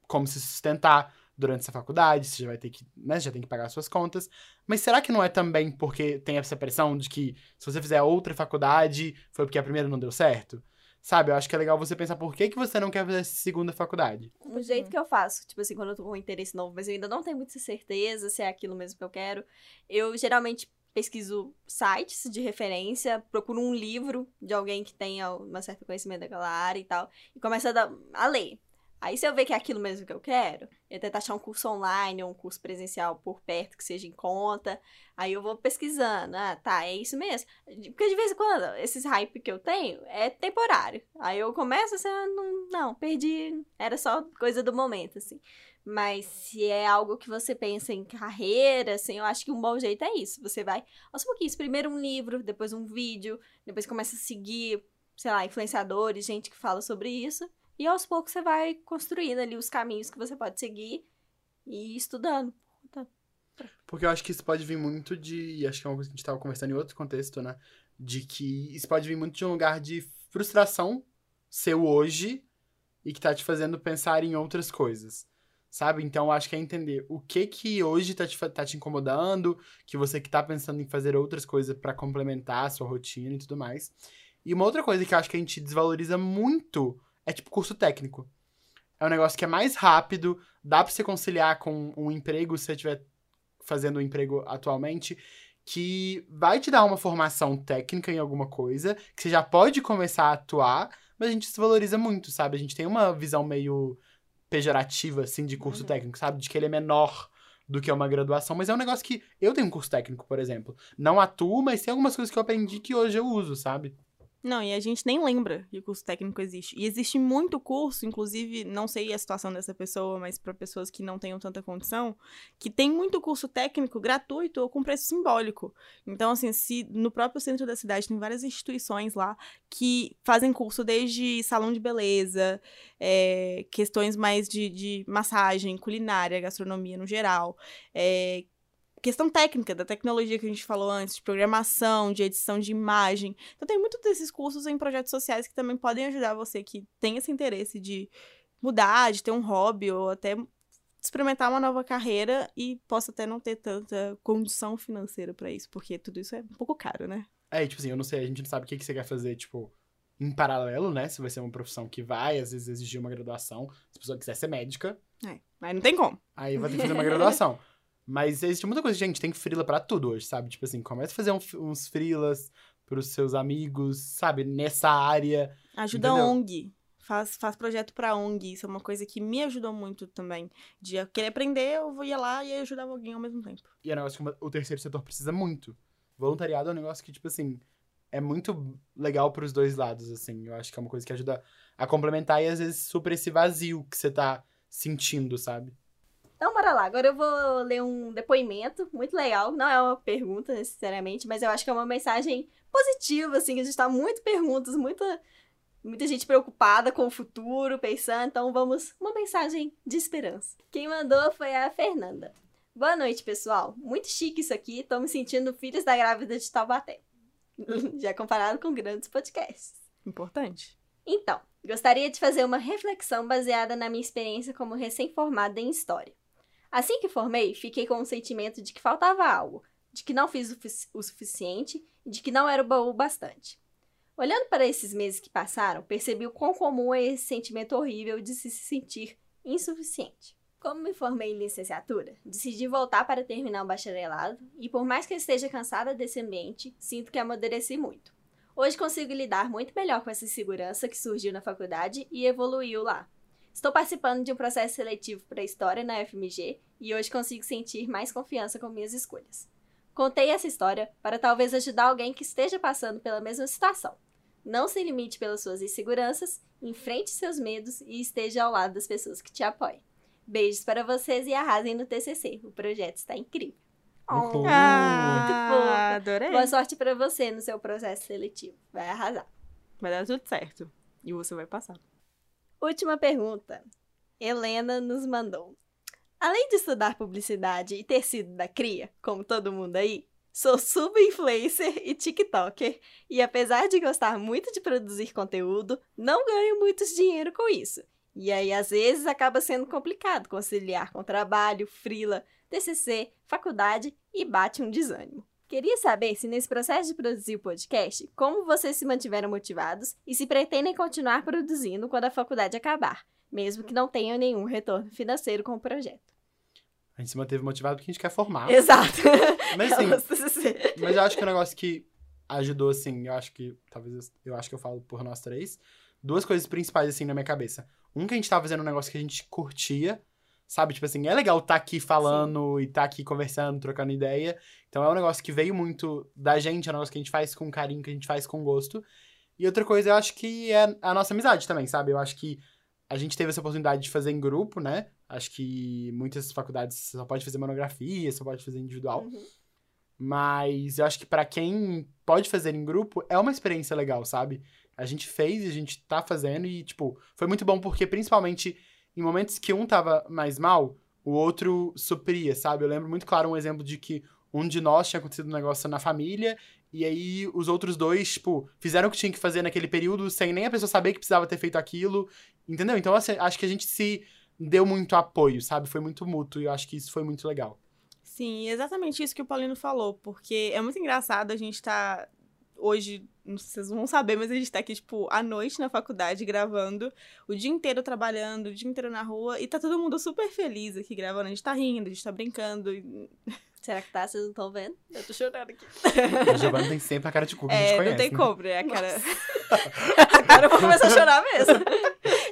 como se sustentar durante essa faculdade, você já vai ter que, né, já tem que pagar suas contas. Mas será que não é também porque tem essa pressão de que se você fizer outra faculdade, foi porque a primeira não deu certo? Sabe, eu acho que é legal você pensar por que, que você não quer fazer essa segunda faculdade. O jeito que eu faço, tipo assim, quando eu tô com um interesse novo, mas eu ainda não tenho muita certeza se é aquilo mesmo que eu quero, eu geralmente pesquiso sites de referência, procuro um livro de alguém que tenha uma certa conhecimento daquela área e tal, e começo a, dar, a ler. Aí se eu ver que é aquilo mesmo que eu quero, eu tento achar um curso online ou um curso presencial por perto que seja em conta. Aí eu vou pesquisando. Ah, tá, é isso mesmo. Porque de vez em quando, esses hype que eu tenho é temporário. Aí eu começo assim, ah, não, não, perdi. Era só coisa do momento, assim. Mas se é algo que você pensa em carreira, assim, eu acho que um bom jeito é isso. Você vai aos pouquinhos, primeiro um livro, depois um vídeo, depois começa a seguir, sei lá, influenciadores, gente que fala sobre isso. E aos poucos você vai construindo ali os caminhos que você pode seguir e estudando. Porque eu acho que isso pode vir muito de. Acho que é uma coisa que a gente tava conversando em outro contexto, né? De que isso pode vir muito de um lugar de frustração seu hoje e que tá te fazendo pensar em outras coisas. Sabe? Então, acho que é entender o que que hoje tá te, tá te incomodando, que você que tá pensando em fazer outras coisas pra complementar a sua rotina e tudo mais. E uma outra coisa que eu acho que a gente desvaloriza muito é tipo curso técnico. É um negócio que é mais rápido, dá pra você conciliar com um emprego se você estiver fazendo um emprego atualmente, que vai te dar uma formação técnica em alguma coisa, que você já pode começar a atuar, mas a gente desvaloriza muito, sabe? A gente tem uma visão meio pejorativa, assim, de curso Uhum. técnico, sabe? De que ele é menor do que uma graduação, mas é um negócio que eu tenho um curso técnico, por exemplo. Não atuo, mas tem algumas coisas que eu aprendi que hoje eu uso, sabe? Não, e a gente nem lembra que o curso técnico existe. E existe muito curso, inclusive, não sei a situação dessa pessoa, mas para pessoas que não tenham tanta condição, que tem muito curso técnico gratuito ou com preço simbólico. Então, assim, se no próprio centro da cidade tem várias instituições lá que fazem curso desde salão de beleza, é, questões mais de, de massagem, culinária, gastronomia no geral, é, questão técnica, da tecnologia que a gente falou antes, de programação, de edição de imagem. Então tem muitos desses cursos em projetos sociais que também podem ajudar você que tem esse interesse de mudar, de ter um hobby ou até experimentar uma nova carreira e possa até não ter tanta condição financeira pra isso, porque tudo isso é um pouco caro, né? É, tipo assim, eu não sei, a gente não sabe o que, que você quer fazer, tipo, em paralelo, né? Se vai ser uma profissão que vai, às vezes, exigir uma graduação. Se a pessoa quiser ser médica, É, mas não tem como. aí vai ter que fazer uma graduação. Mas existe muita coisa, gente, tem frila pra tudo hoje, sabe? Tipo assim, começa a fazer um- uns frilas pros seus amigos, sabe? Nessa área. Ajuda Entendeu? a ONG. Faz, faz projeto pra ONG. Isso é uma coisa que me ajudou muito também. De eu querer aprender, eu ia lá e ajudava alguém ao mesmo tempo. E é um negócio que o terceiro setor precisa muito. Voluntariado é um negócio que, tipo assim, é muito legal pros dois lados, assim. Eu acho que é uma coisa que ajuda a complementar e às vezes supra esse vazio que você tá sentindo, sabe? Então, bora lá. Agora eu vou ler um depoimento muito legal. Não é uma pergunta necessariamente, mas eu acho que é uma mensagem positiva, assim. A gente tá muito perguntas, muita, muita gente preocupada com o futuro, pensando. Então, vamos. Uma mensagem de esperança. Quem mandou foi a Fernanda. Boa noite, pessoal. Muito chique isso aqui. Tô me sentindo filhos da grávida de Taubaté. Já comparado com grandes podcasts. Importante. Então, gostaria de fazer uma reflexão baseada na minha experiência como recém-formada em História. Assim que formei, fiquei com o sentimento de que faltava algo, de que não fiz o, o suficiente e de que não era o bastante. Olhando para esses meses que passaram, percebi o quão comum é esse sentimento horrível de se sentir insuficiente. Como me formei em licenciatura, decidi voltar para terminar o bacharelado e, por mais que eu esteja cansada desse ambiente, sinto que amadureci muito. Hoje consigo lidar muito melhor com essa insegurança que surgiu na faculdade e evoluiu lá. Estou participando de um processo seletivo para História na FMG e hoje consigo sentir mais confiança com minhas escolhas. Contei essa história para talvez ajudar alguém que esteja passando pela mesma situação. Não se limite pelas suas inseguranças, enfrente seus medos e esteja ao lado das pessoas que te apoiam. Beijos para vocês e arrasem no TCC. O projeto está incrível. Uhul. Oh, Ah, fofa. adorei. Boa sorte para você no seu processo seletivo. Vai arrasar. Vai dar tudo certo. E você vai passar. Última pergunta. Helena nos mandou. Além de estudar publicidade e ter sido da cria, como todo mundo aí, sou sub-influencer e TikToker, e apesar de gostar muito de produzir conteúdo, não ganho muito dinheiro com isso. E aí, às vezes, acaba sendo complicado conciliar com trabalho, frila, TCC, faculdade e bate um desânimo. Queria saber se nesse processo de produzir o podcast, como vocês se mantiveram motivados e se pretendem continuar produzindo quando a faculdade acabar, mesmo que não tenham nenhum retorno financeiro com o projeto. A gente se manteve motivado porque a gente quer formar. Exato. Mas assim, o TCC. mas eu acho que é um negócio que ajudou, assim, eu acho que, talvez, eu acho que eu falo por nós três, duas coisas principais, assim, na minha cabeça. Um, que a gente tava fazendo um negócio que a gente curtia, sabe? Tipo assim, é legal estar tá aqui falando Sim. e estar tá aqui conversando, trocando ideia. Então é um negócio que veio muito da gente, é um negócio que a gente faz com carinho, que a gente faz com gosto. E outra coisa, eu acho que é a nossa amizade também, sabe? Eu acho que a gente teve essa oportunidade de fazer em grupo, né? Acho que muitas faculdades só pode fazer monografia, só pode fazer individual. Uhum. Mas eu acho que para quem pode fazer em grupo, é uma experiência legal, sabe? A gente fez e a gente tá fazendo e, tipo, foi muito bom porque, principalmente, em momentos que um tava mais mal, o outro supria, sabe? Eu lembro muito claro um exemplo de que um de nós tinha acontecido um negócio na família e aí os outros dois, tipo, fizeram o que tinha que fazer naquele período sem nem a pessoa saber que precisava ter feito aquilo, entendeu? Então, assim, acho que a gente se deu muito apoio, sabe? Foi muito mútuo e eu acho que isso foi muito legal. Sim, exatamente isso que o Paulino falou, porque é muito engraçado a gente estar tá hoje, não sei se vocês vão saber, mas a gente tá aqui, tipo, à noite na faculdade gravando, o dia inteiro trabalhando, o dia inteiro na rua, e tá todo mundo super feliz aqui gravando. A gente tá rindo, a gente tá brincando. E... Será que tá? Vocês não estão vendo? Eu tô chorando aqui. A Giovanna tem sempre a cara de cu que é, a gente conhece. Não tem né? como, né? A cara. Agora eu vou começar a chorar mesmo.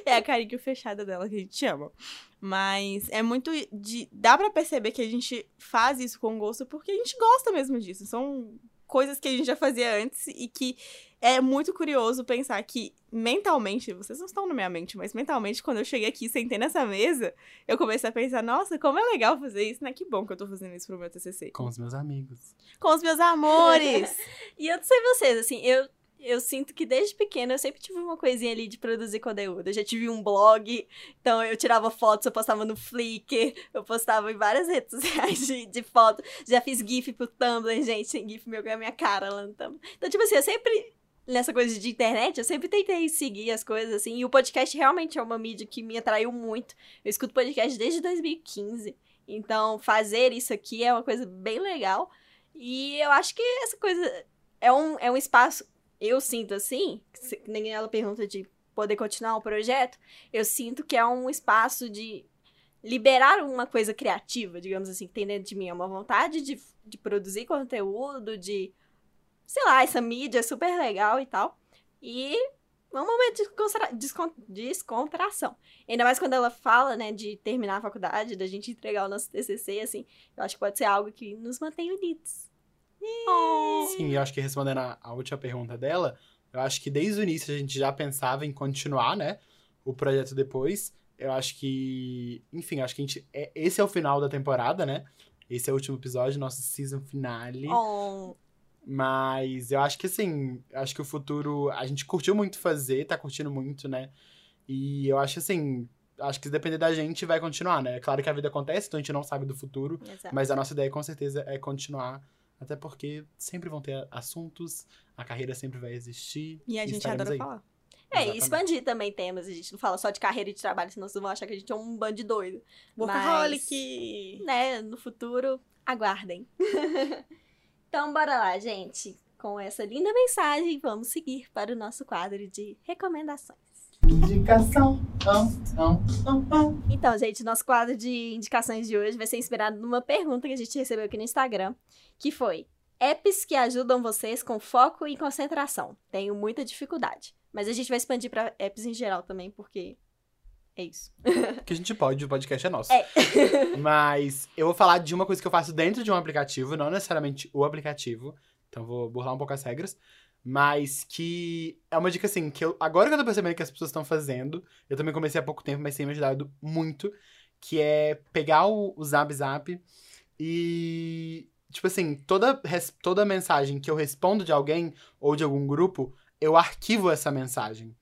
É a carinha fechada dela que a gente ama. Mas é muito de. Dá pra perceber que a gente faz isso com gosto porque a gente gosta mesmo disso. São coisas que a gente já fazia antes e que é muito curioso pensar que mentalmente, vocês não estão na minha mente, mas mentalmente, quando eu cheguei aqui, sentei nessa mesa, eu comecei a pensar, nossa, como é legal fazer isso, né? Que bom que eu tô fazendo isso pro meu TCC. Com os meus amigos. Com os meus amores! e eu não sei vocês, assim, eu eu sinto que desde pequena eu sempre tive uma coisinha ali de produzir conteúdo. Eu já tive um blog, então eu tirava fotos, eu postava no Flickr, eu postava em várias redes sociais de, de foto. Já fiz GIF pro Tumblr, gente, GIF meu com a minha cara lá no Tumblr. Então, tipo assim, eu sempre nessa coisa de internet, eu sempre tentei seguir as coisas, assim, e o podcast realmente é uma mídia que me atraiu muito. Eu escuto podcast desde 2015, então fazer isso aqui é uma coisa bem legal, e eu acho que essa coisa é um, é um espaço eu sinto assim, nem ela pergunta de poder continuar o projeto, eu sinto que é um espaço de liberar uma coisa criativa, digamos assim, que tem dentro de mim. É uma vontade de, de produzir conteúdo, de. Sei lá, essa mídia é super legal e tal. E é um momento de descont descontração. Ainda mais quando ela fala, né, de terminar a faculdade, da gente entregar o nosso TCC, assim, eu acho que pode ser algo que nos mantém unidos. Oh. Sim, eu acho que respondendo a, a, última pergunta dela, eu acho que desde o início a gente já pensava em continuar, né? O projeto depois. Eu acho que. Enfim, acho que a gente. É, esse é o final da temporada, né? Esse é o último episódio, nosso season finale. Oh. Mas eu acho que assim, acho que o futuro. A gente curtiu muito fazer, tá curtindo muito, né? E eu acho assim. Acho que se depender da gente, vai continuar, né? É claro que a vida acontece, então a gente não sabe do futuro. Exato. Mas a nossa ideia, com certeza, é continuar até porque sempre vão ter assuntos, a carreira sempre vai existir. E a gente adora aí. falar. É, Exatamente. e expandir também temas. A gente não fala só de carreira e de trabalho, senão vocês vão achar que a gente é um bando de doido. Workaholic! Mas, né, no futuro, aguardem. então, bora lá, gente. Com essa linda mensagem, vamos seguir para o nosso quadro de recomendações. Indicação. Então, gente, nosso quadro de indicações de hoje vai ser inspirado numa pergunta que a gente recebeu aqui no Instagram, que foi: apps que ajudam vocês com foco e concentração. Tenho muita dificuldade. Mas a gente vai expandir para apps em geral também, porque é isso. que a gente pode, o podcast é nosso. É. Mas eu vou falar de uma coisa que eu faço dentro de um aplicativo, não necessariamente o aplicativo. Então vou burlar um pouco as regras. Mas que é uma dica assim, que eu, agora que eu tô percebendo que as pessoas estão fazendo, eu também comecei há pouco tempo, mas tem me ajudado muito, que é pegar o, o Zap Zap e, tipo assim, toda, toda mensagem que eu respondo de alguém ou de algum grupo, eu arquivo essa mensagem.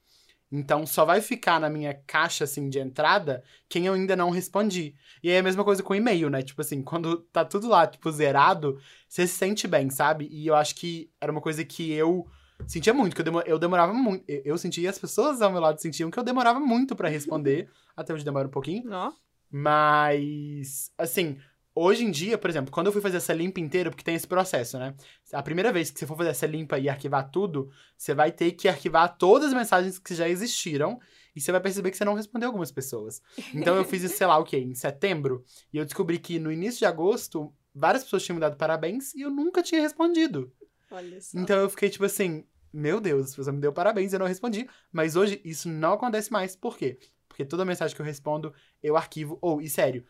Então só vai ficar na minha caixa assim de entrada quem eu ainda não respondi. E é a mesma coisa com e-mail, né? Tipo assim, quando tá tudo lá, tipo, zerado, você se sente bem, sabe? E eu acho que era uma coisa que eu sentia muito, que eu, demorava muito. Eu, eu sentia, as pessoas ao meu lado sentiam que eu demorava muito para responder. até hoje demora um pouquinho. Não. Mas, assim, Hoje em dia, por exemplo, quando eu fui fazer essa limpa inteira, porque tem esse processo, né? A primeira vez que você for fazer essa limpa e arquivar tudo, você vai ter que arquivar todas as mensagens que já existiram e você vai perceber que você não respondeu algumas pessoas. Então eu fiz isso, sei lá, o quê? Em setembro. E eu descobri que no início de agosto, várias pessoas tinham me dado parabéns e eu nunca tinha respondido. Olha só. Então eu fiquei tipo assim, meu Deus, você me deu parabéns, eu não respondi. Mas hoje isso não acontece mais. Por quê? Porque toda mensagem que eu respondo, eu arquivo. Ou, e sério,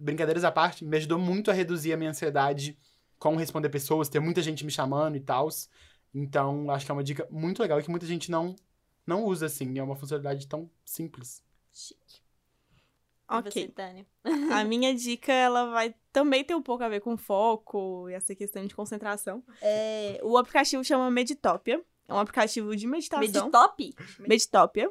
brincadeiras à parte, me ajudou muito a reduzir a minha ansiedade com responder pessoas, ter muita gente me chamando e tal. Então, acho que é uma dica muito legal e que muita gente não, não usa, assim. É uma funcionalidade tão simples. Chique. Ok. Você, Tânia? A minha dica, ela vai também ter um pouco a ver com foco e essa questão de concentração. É, o aplicativo chama Meditopia. É um aplicativo de meditação. Meditop? Meditopia.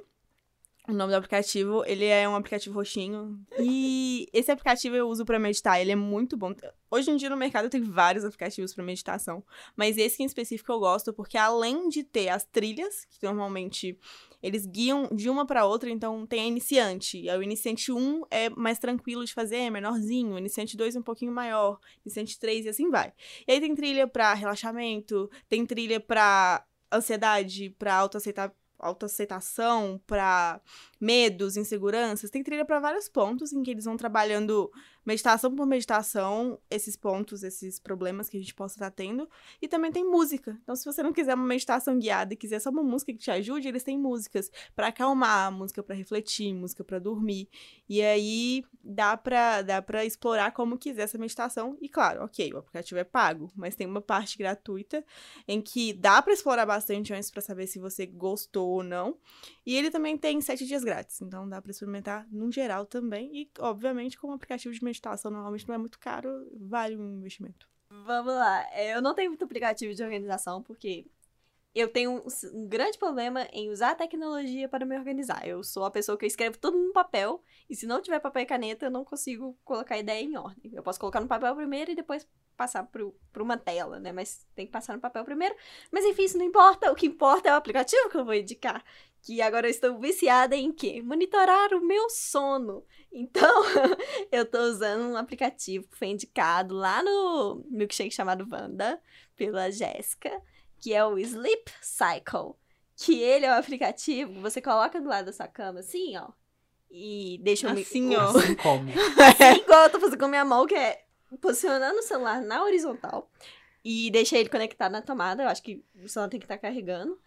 O nome do aplicativo, ele é um aplicativo roxinho. E esse aplicativo eu uso pra meditar, ele é muito bom. Hoje em dia no mercado tem vários aplicativos pra meditação, mas esse em específico eu gosto porque além de ter as trilhas, que normalmente eles guiam de uma pra outra, então tem a iniciante. O iniciante 1 é mais tranquilo de fazer, é menorzinho. O iniciante 2 é um pouquinho maior. Iniciante 3 e assim vai. E aí tem trilha pra relaxamento, tem trilha pra ansiedade, pra autoaceitar autoaceitação, pra medos, inseguranças, tem trilha pra vários pontos em que eles vão trabalhando meditação por meditação, esses pontos, esses problemas que a gente possa estar tendo, e também tem música. Então, se você não quiser uma meditação guiada e quiser só uma música que te ajude, eles têm músicas pra acalmar, música pra refletir, música pra dormir. E aí dá pra, dá pra explorar como quiser essa meditação. E claro, ok, o aplicativo é pago, mas tem uma parte gratuita em que dá pra explorar bastante antes pra saber se você gostou ou não. E ele também tem sete dias grátis, então dá pra experimentar no geral também. E, obviamente, como aplicativo de meditação normalmente não é muito caro, vale um investimento. Vamos lá. É, Eu não tenho muito aplicativo de organização, porque eu tenho um, um grande problema em usar a tecnologia para me organizar. Eu sou a pessoa que eu escrevo tudo no papel, e se não tiver papel e caneta, eu não consigo colocar a ideia em ordem. Eu posso colocar no papel primeiro e depois passar para uma tela, né? Mas tem que passar no papel primeiro. Mas enfim, isso não importa. O que importa é o aplicativo que eu vou indicar. Que agora eu estou viciada em quê? Monitorar o meu sono. Então, eu tô usando um aplicativo que foi indicado lá no milkshake chamado Wanda, pela Jéssica, que é o Sleep Cycle. Que ele é um aplicativo que você coloca do lado da sua cama, assim, ó. E deixa o Assim, o- ó. Assim como. Assim, igual eu tô fazendo com a minha mão, que é posicionando o celular na horizontal e deixa ele conectado na tomada. Eu acho que o celular tem que estar carregando.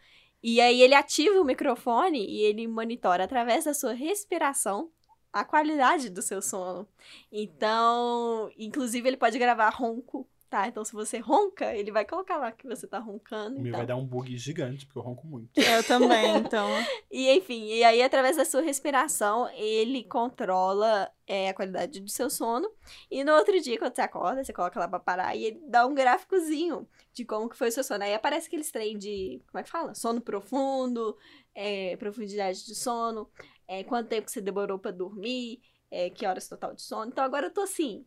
E aí ele ativa o microfone e ele monitora através da sua respiração a qualidade do seu sono. Então, inclusive ele pode gravar ronco, tá? Então se você ronca, ele vai colocar lá que você tá roncando. O meu então. vai dar um bug gigante, porque eu ronco muito. Eu também, então. E enfim, e aí através da sua respiração, ele controla é, a qualidade do seu sono. E no outro dia, quando você acorda, você coloca lá pra parar e ele dá um gráficozinho de como que foi o seu sono. Aí aparece aqueles trem de, como é que fala? Sono profundo, é, profundidade de sono, é, quanto tempo que você demorou pra dormir, é, que horas total de sono. Então agora eu tô assim,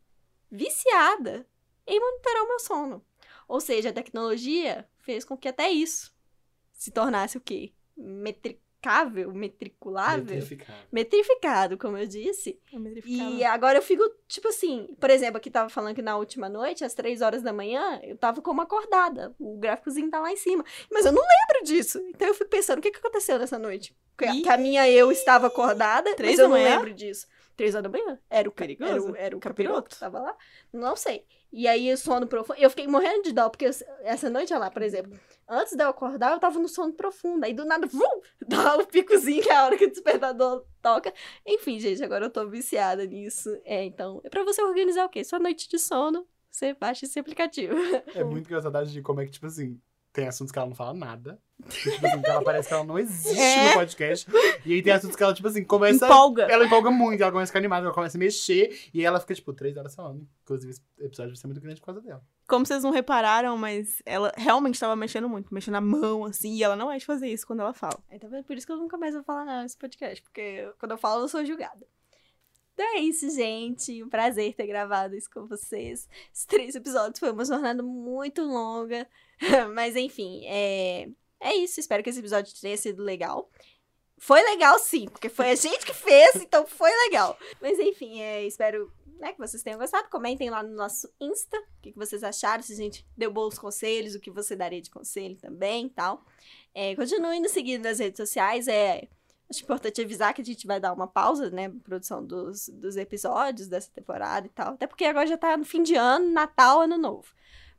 viciada em monitorar o meu sono. Ou seja, a tecnologia fez com que até isso se tornasse o quê? Metricável, metriculável, Metrificado. metrificado, como eu disse. É metrificado. E agora eu fico, tipo assim, por exemplo, aqui tava falando que na última noite, às três horas da manhã, eu tava como acordada. O gráficozinho tá lá em cima. Mas eu não lembro disso. Então eu fico pensando, o que, que aconteceu nessa noite? Que, a minha eu estava acordada, Três mas eu da não manhã? lembro disso. Três horas da manhã? Era o, Perigoso. era o, era o capiroto que tava lá? Não sei. E aí o sono profundo. Eu fiquei morrendo de dó, porque eu- essa noite, olha lá, por exemplo, antes de eu acordar, eu tava no sono profundo. Aí do nada, vum, dá o picozinho, que é a hora que o despertador toca. Enfim, gente, agora eu tô viciada nisso. É, então, é pra você organizar o quê? Sua noite de sono, você baixa esse aplicativo. É muito engraçado de como é que, tipo assim, tem assuntos que ela não fala nada. Tipo assim, que ela parece que ela não existe É. no podcast. E aí tem assuntos que ela, tipo assim, começa. Empolga. Ela empolga muito, ela começa a ficar animada, ela começa a mexer. E aí ela fica, tipo, três horas falando. Inclusive, esse episódio vai ser muito grande por causa dela. Como vocês não repararam, mas ela realmente estava mexendo muito, mexendo a mão, assim, e ela não é de fazer isso quando ela fala. Então é por isso que eu nunca mais vou falar nada nesse podcast, porque quando eu falo, eu sou julgada. Então é isso, gente. Um prazer ter gravado isso com vocês. Esses três episódios foi uma jornada muito longa. Mas enfim, é... é isso. Espero que esse episódio tenha sido legal. Foi legal, sim, porque foi a gente que fez, então foi legal. Mas enfim, é, espero né, que vocês tenham gostado. Comentem lá no nosso Insta o que, que vocês acharam, se a gente deu bons conselhos, o que você daria de conselho também e tal. É, continuem nos seguindo nas redes sociais. É, acho importante avisar que a gente vai dar uma pausa, né? Produção dos, dos episódios dessa temporada e tal. Até porque agora já tá no fim de ano, Natal, Ano Novo.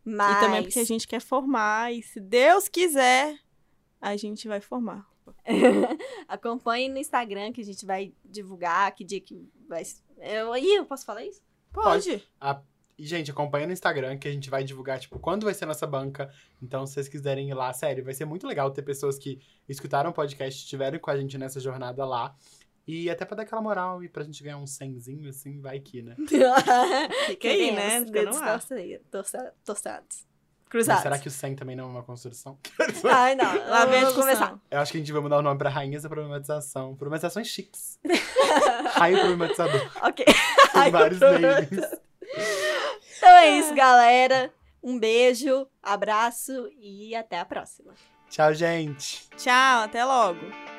Mas... E também porque a gente quer formar, e se Deus quiser, a gente vai formar. Acompanhe no Instagram que a gente vai divulgar que dia que vai. Eu, Ih, eu posso falar isso? Pode. E, gente, acompanha no Instagram que a gente vai divulgar, tipo, quando vai ser nossa banca. Então, se vocês quiserem ir lá, sério, vai ser muito legal ter pessoas que escutaram o podcast, estiveram com a gente nessa jornada lá. E até pra dar aquela moral e pra gente ganhar um cenzinho, assim, vai que, né? Fica aí, né? Fica no dedos ar. torce- Torçados. Mas Cruzados. será que o 100 também não é uma construção? Ai, não. Lá vem a vamos começar. Eu acho que a gente vai mudar o nome pra Rainhas da Problematização. Problematizações chiques. Raio Problematizador. Ok. Tem vários names. Então é isso, galera. Um beijo, abraço e até a próxima. Tchau, gente. Tchau, até logo.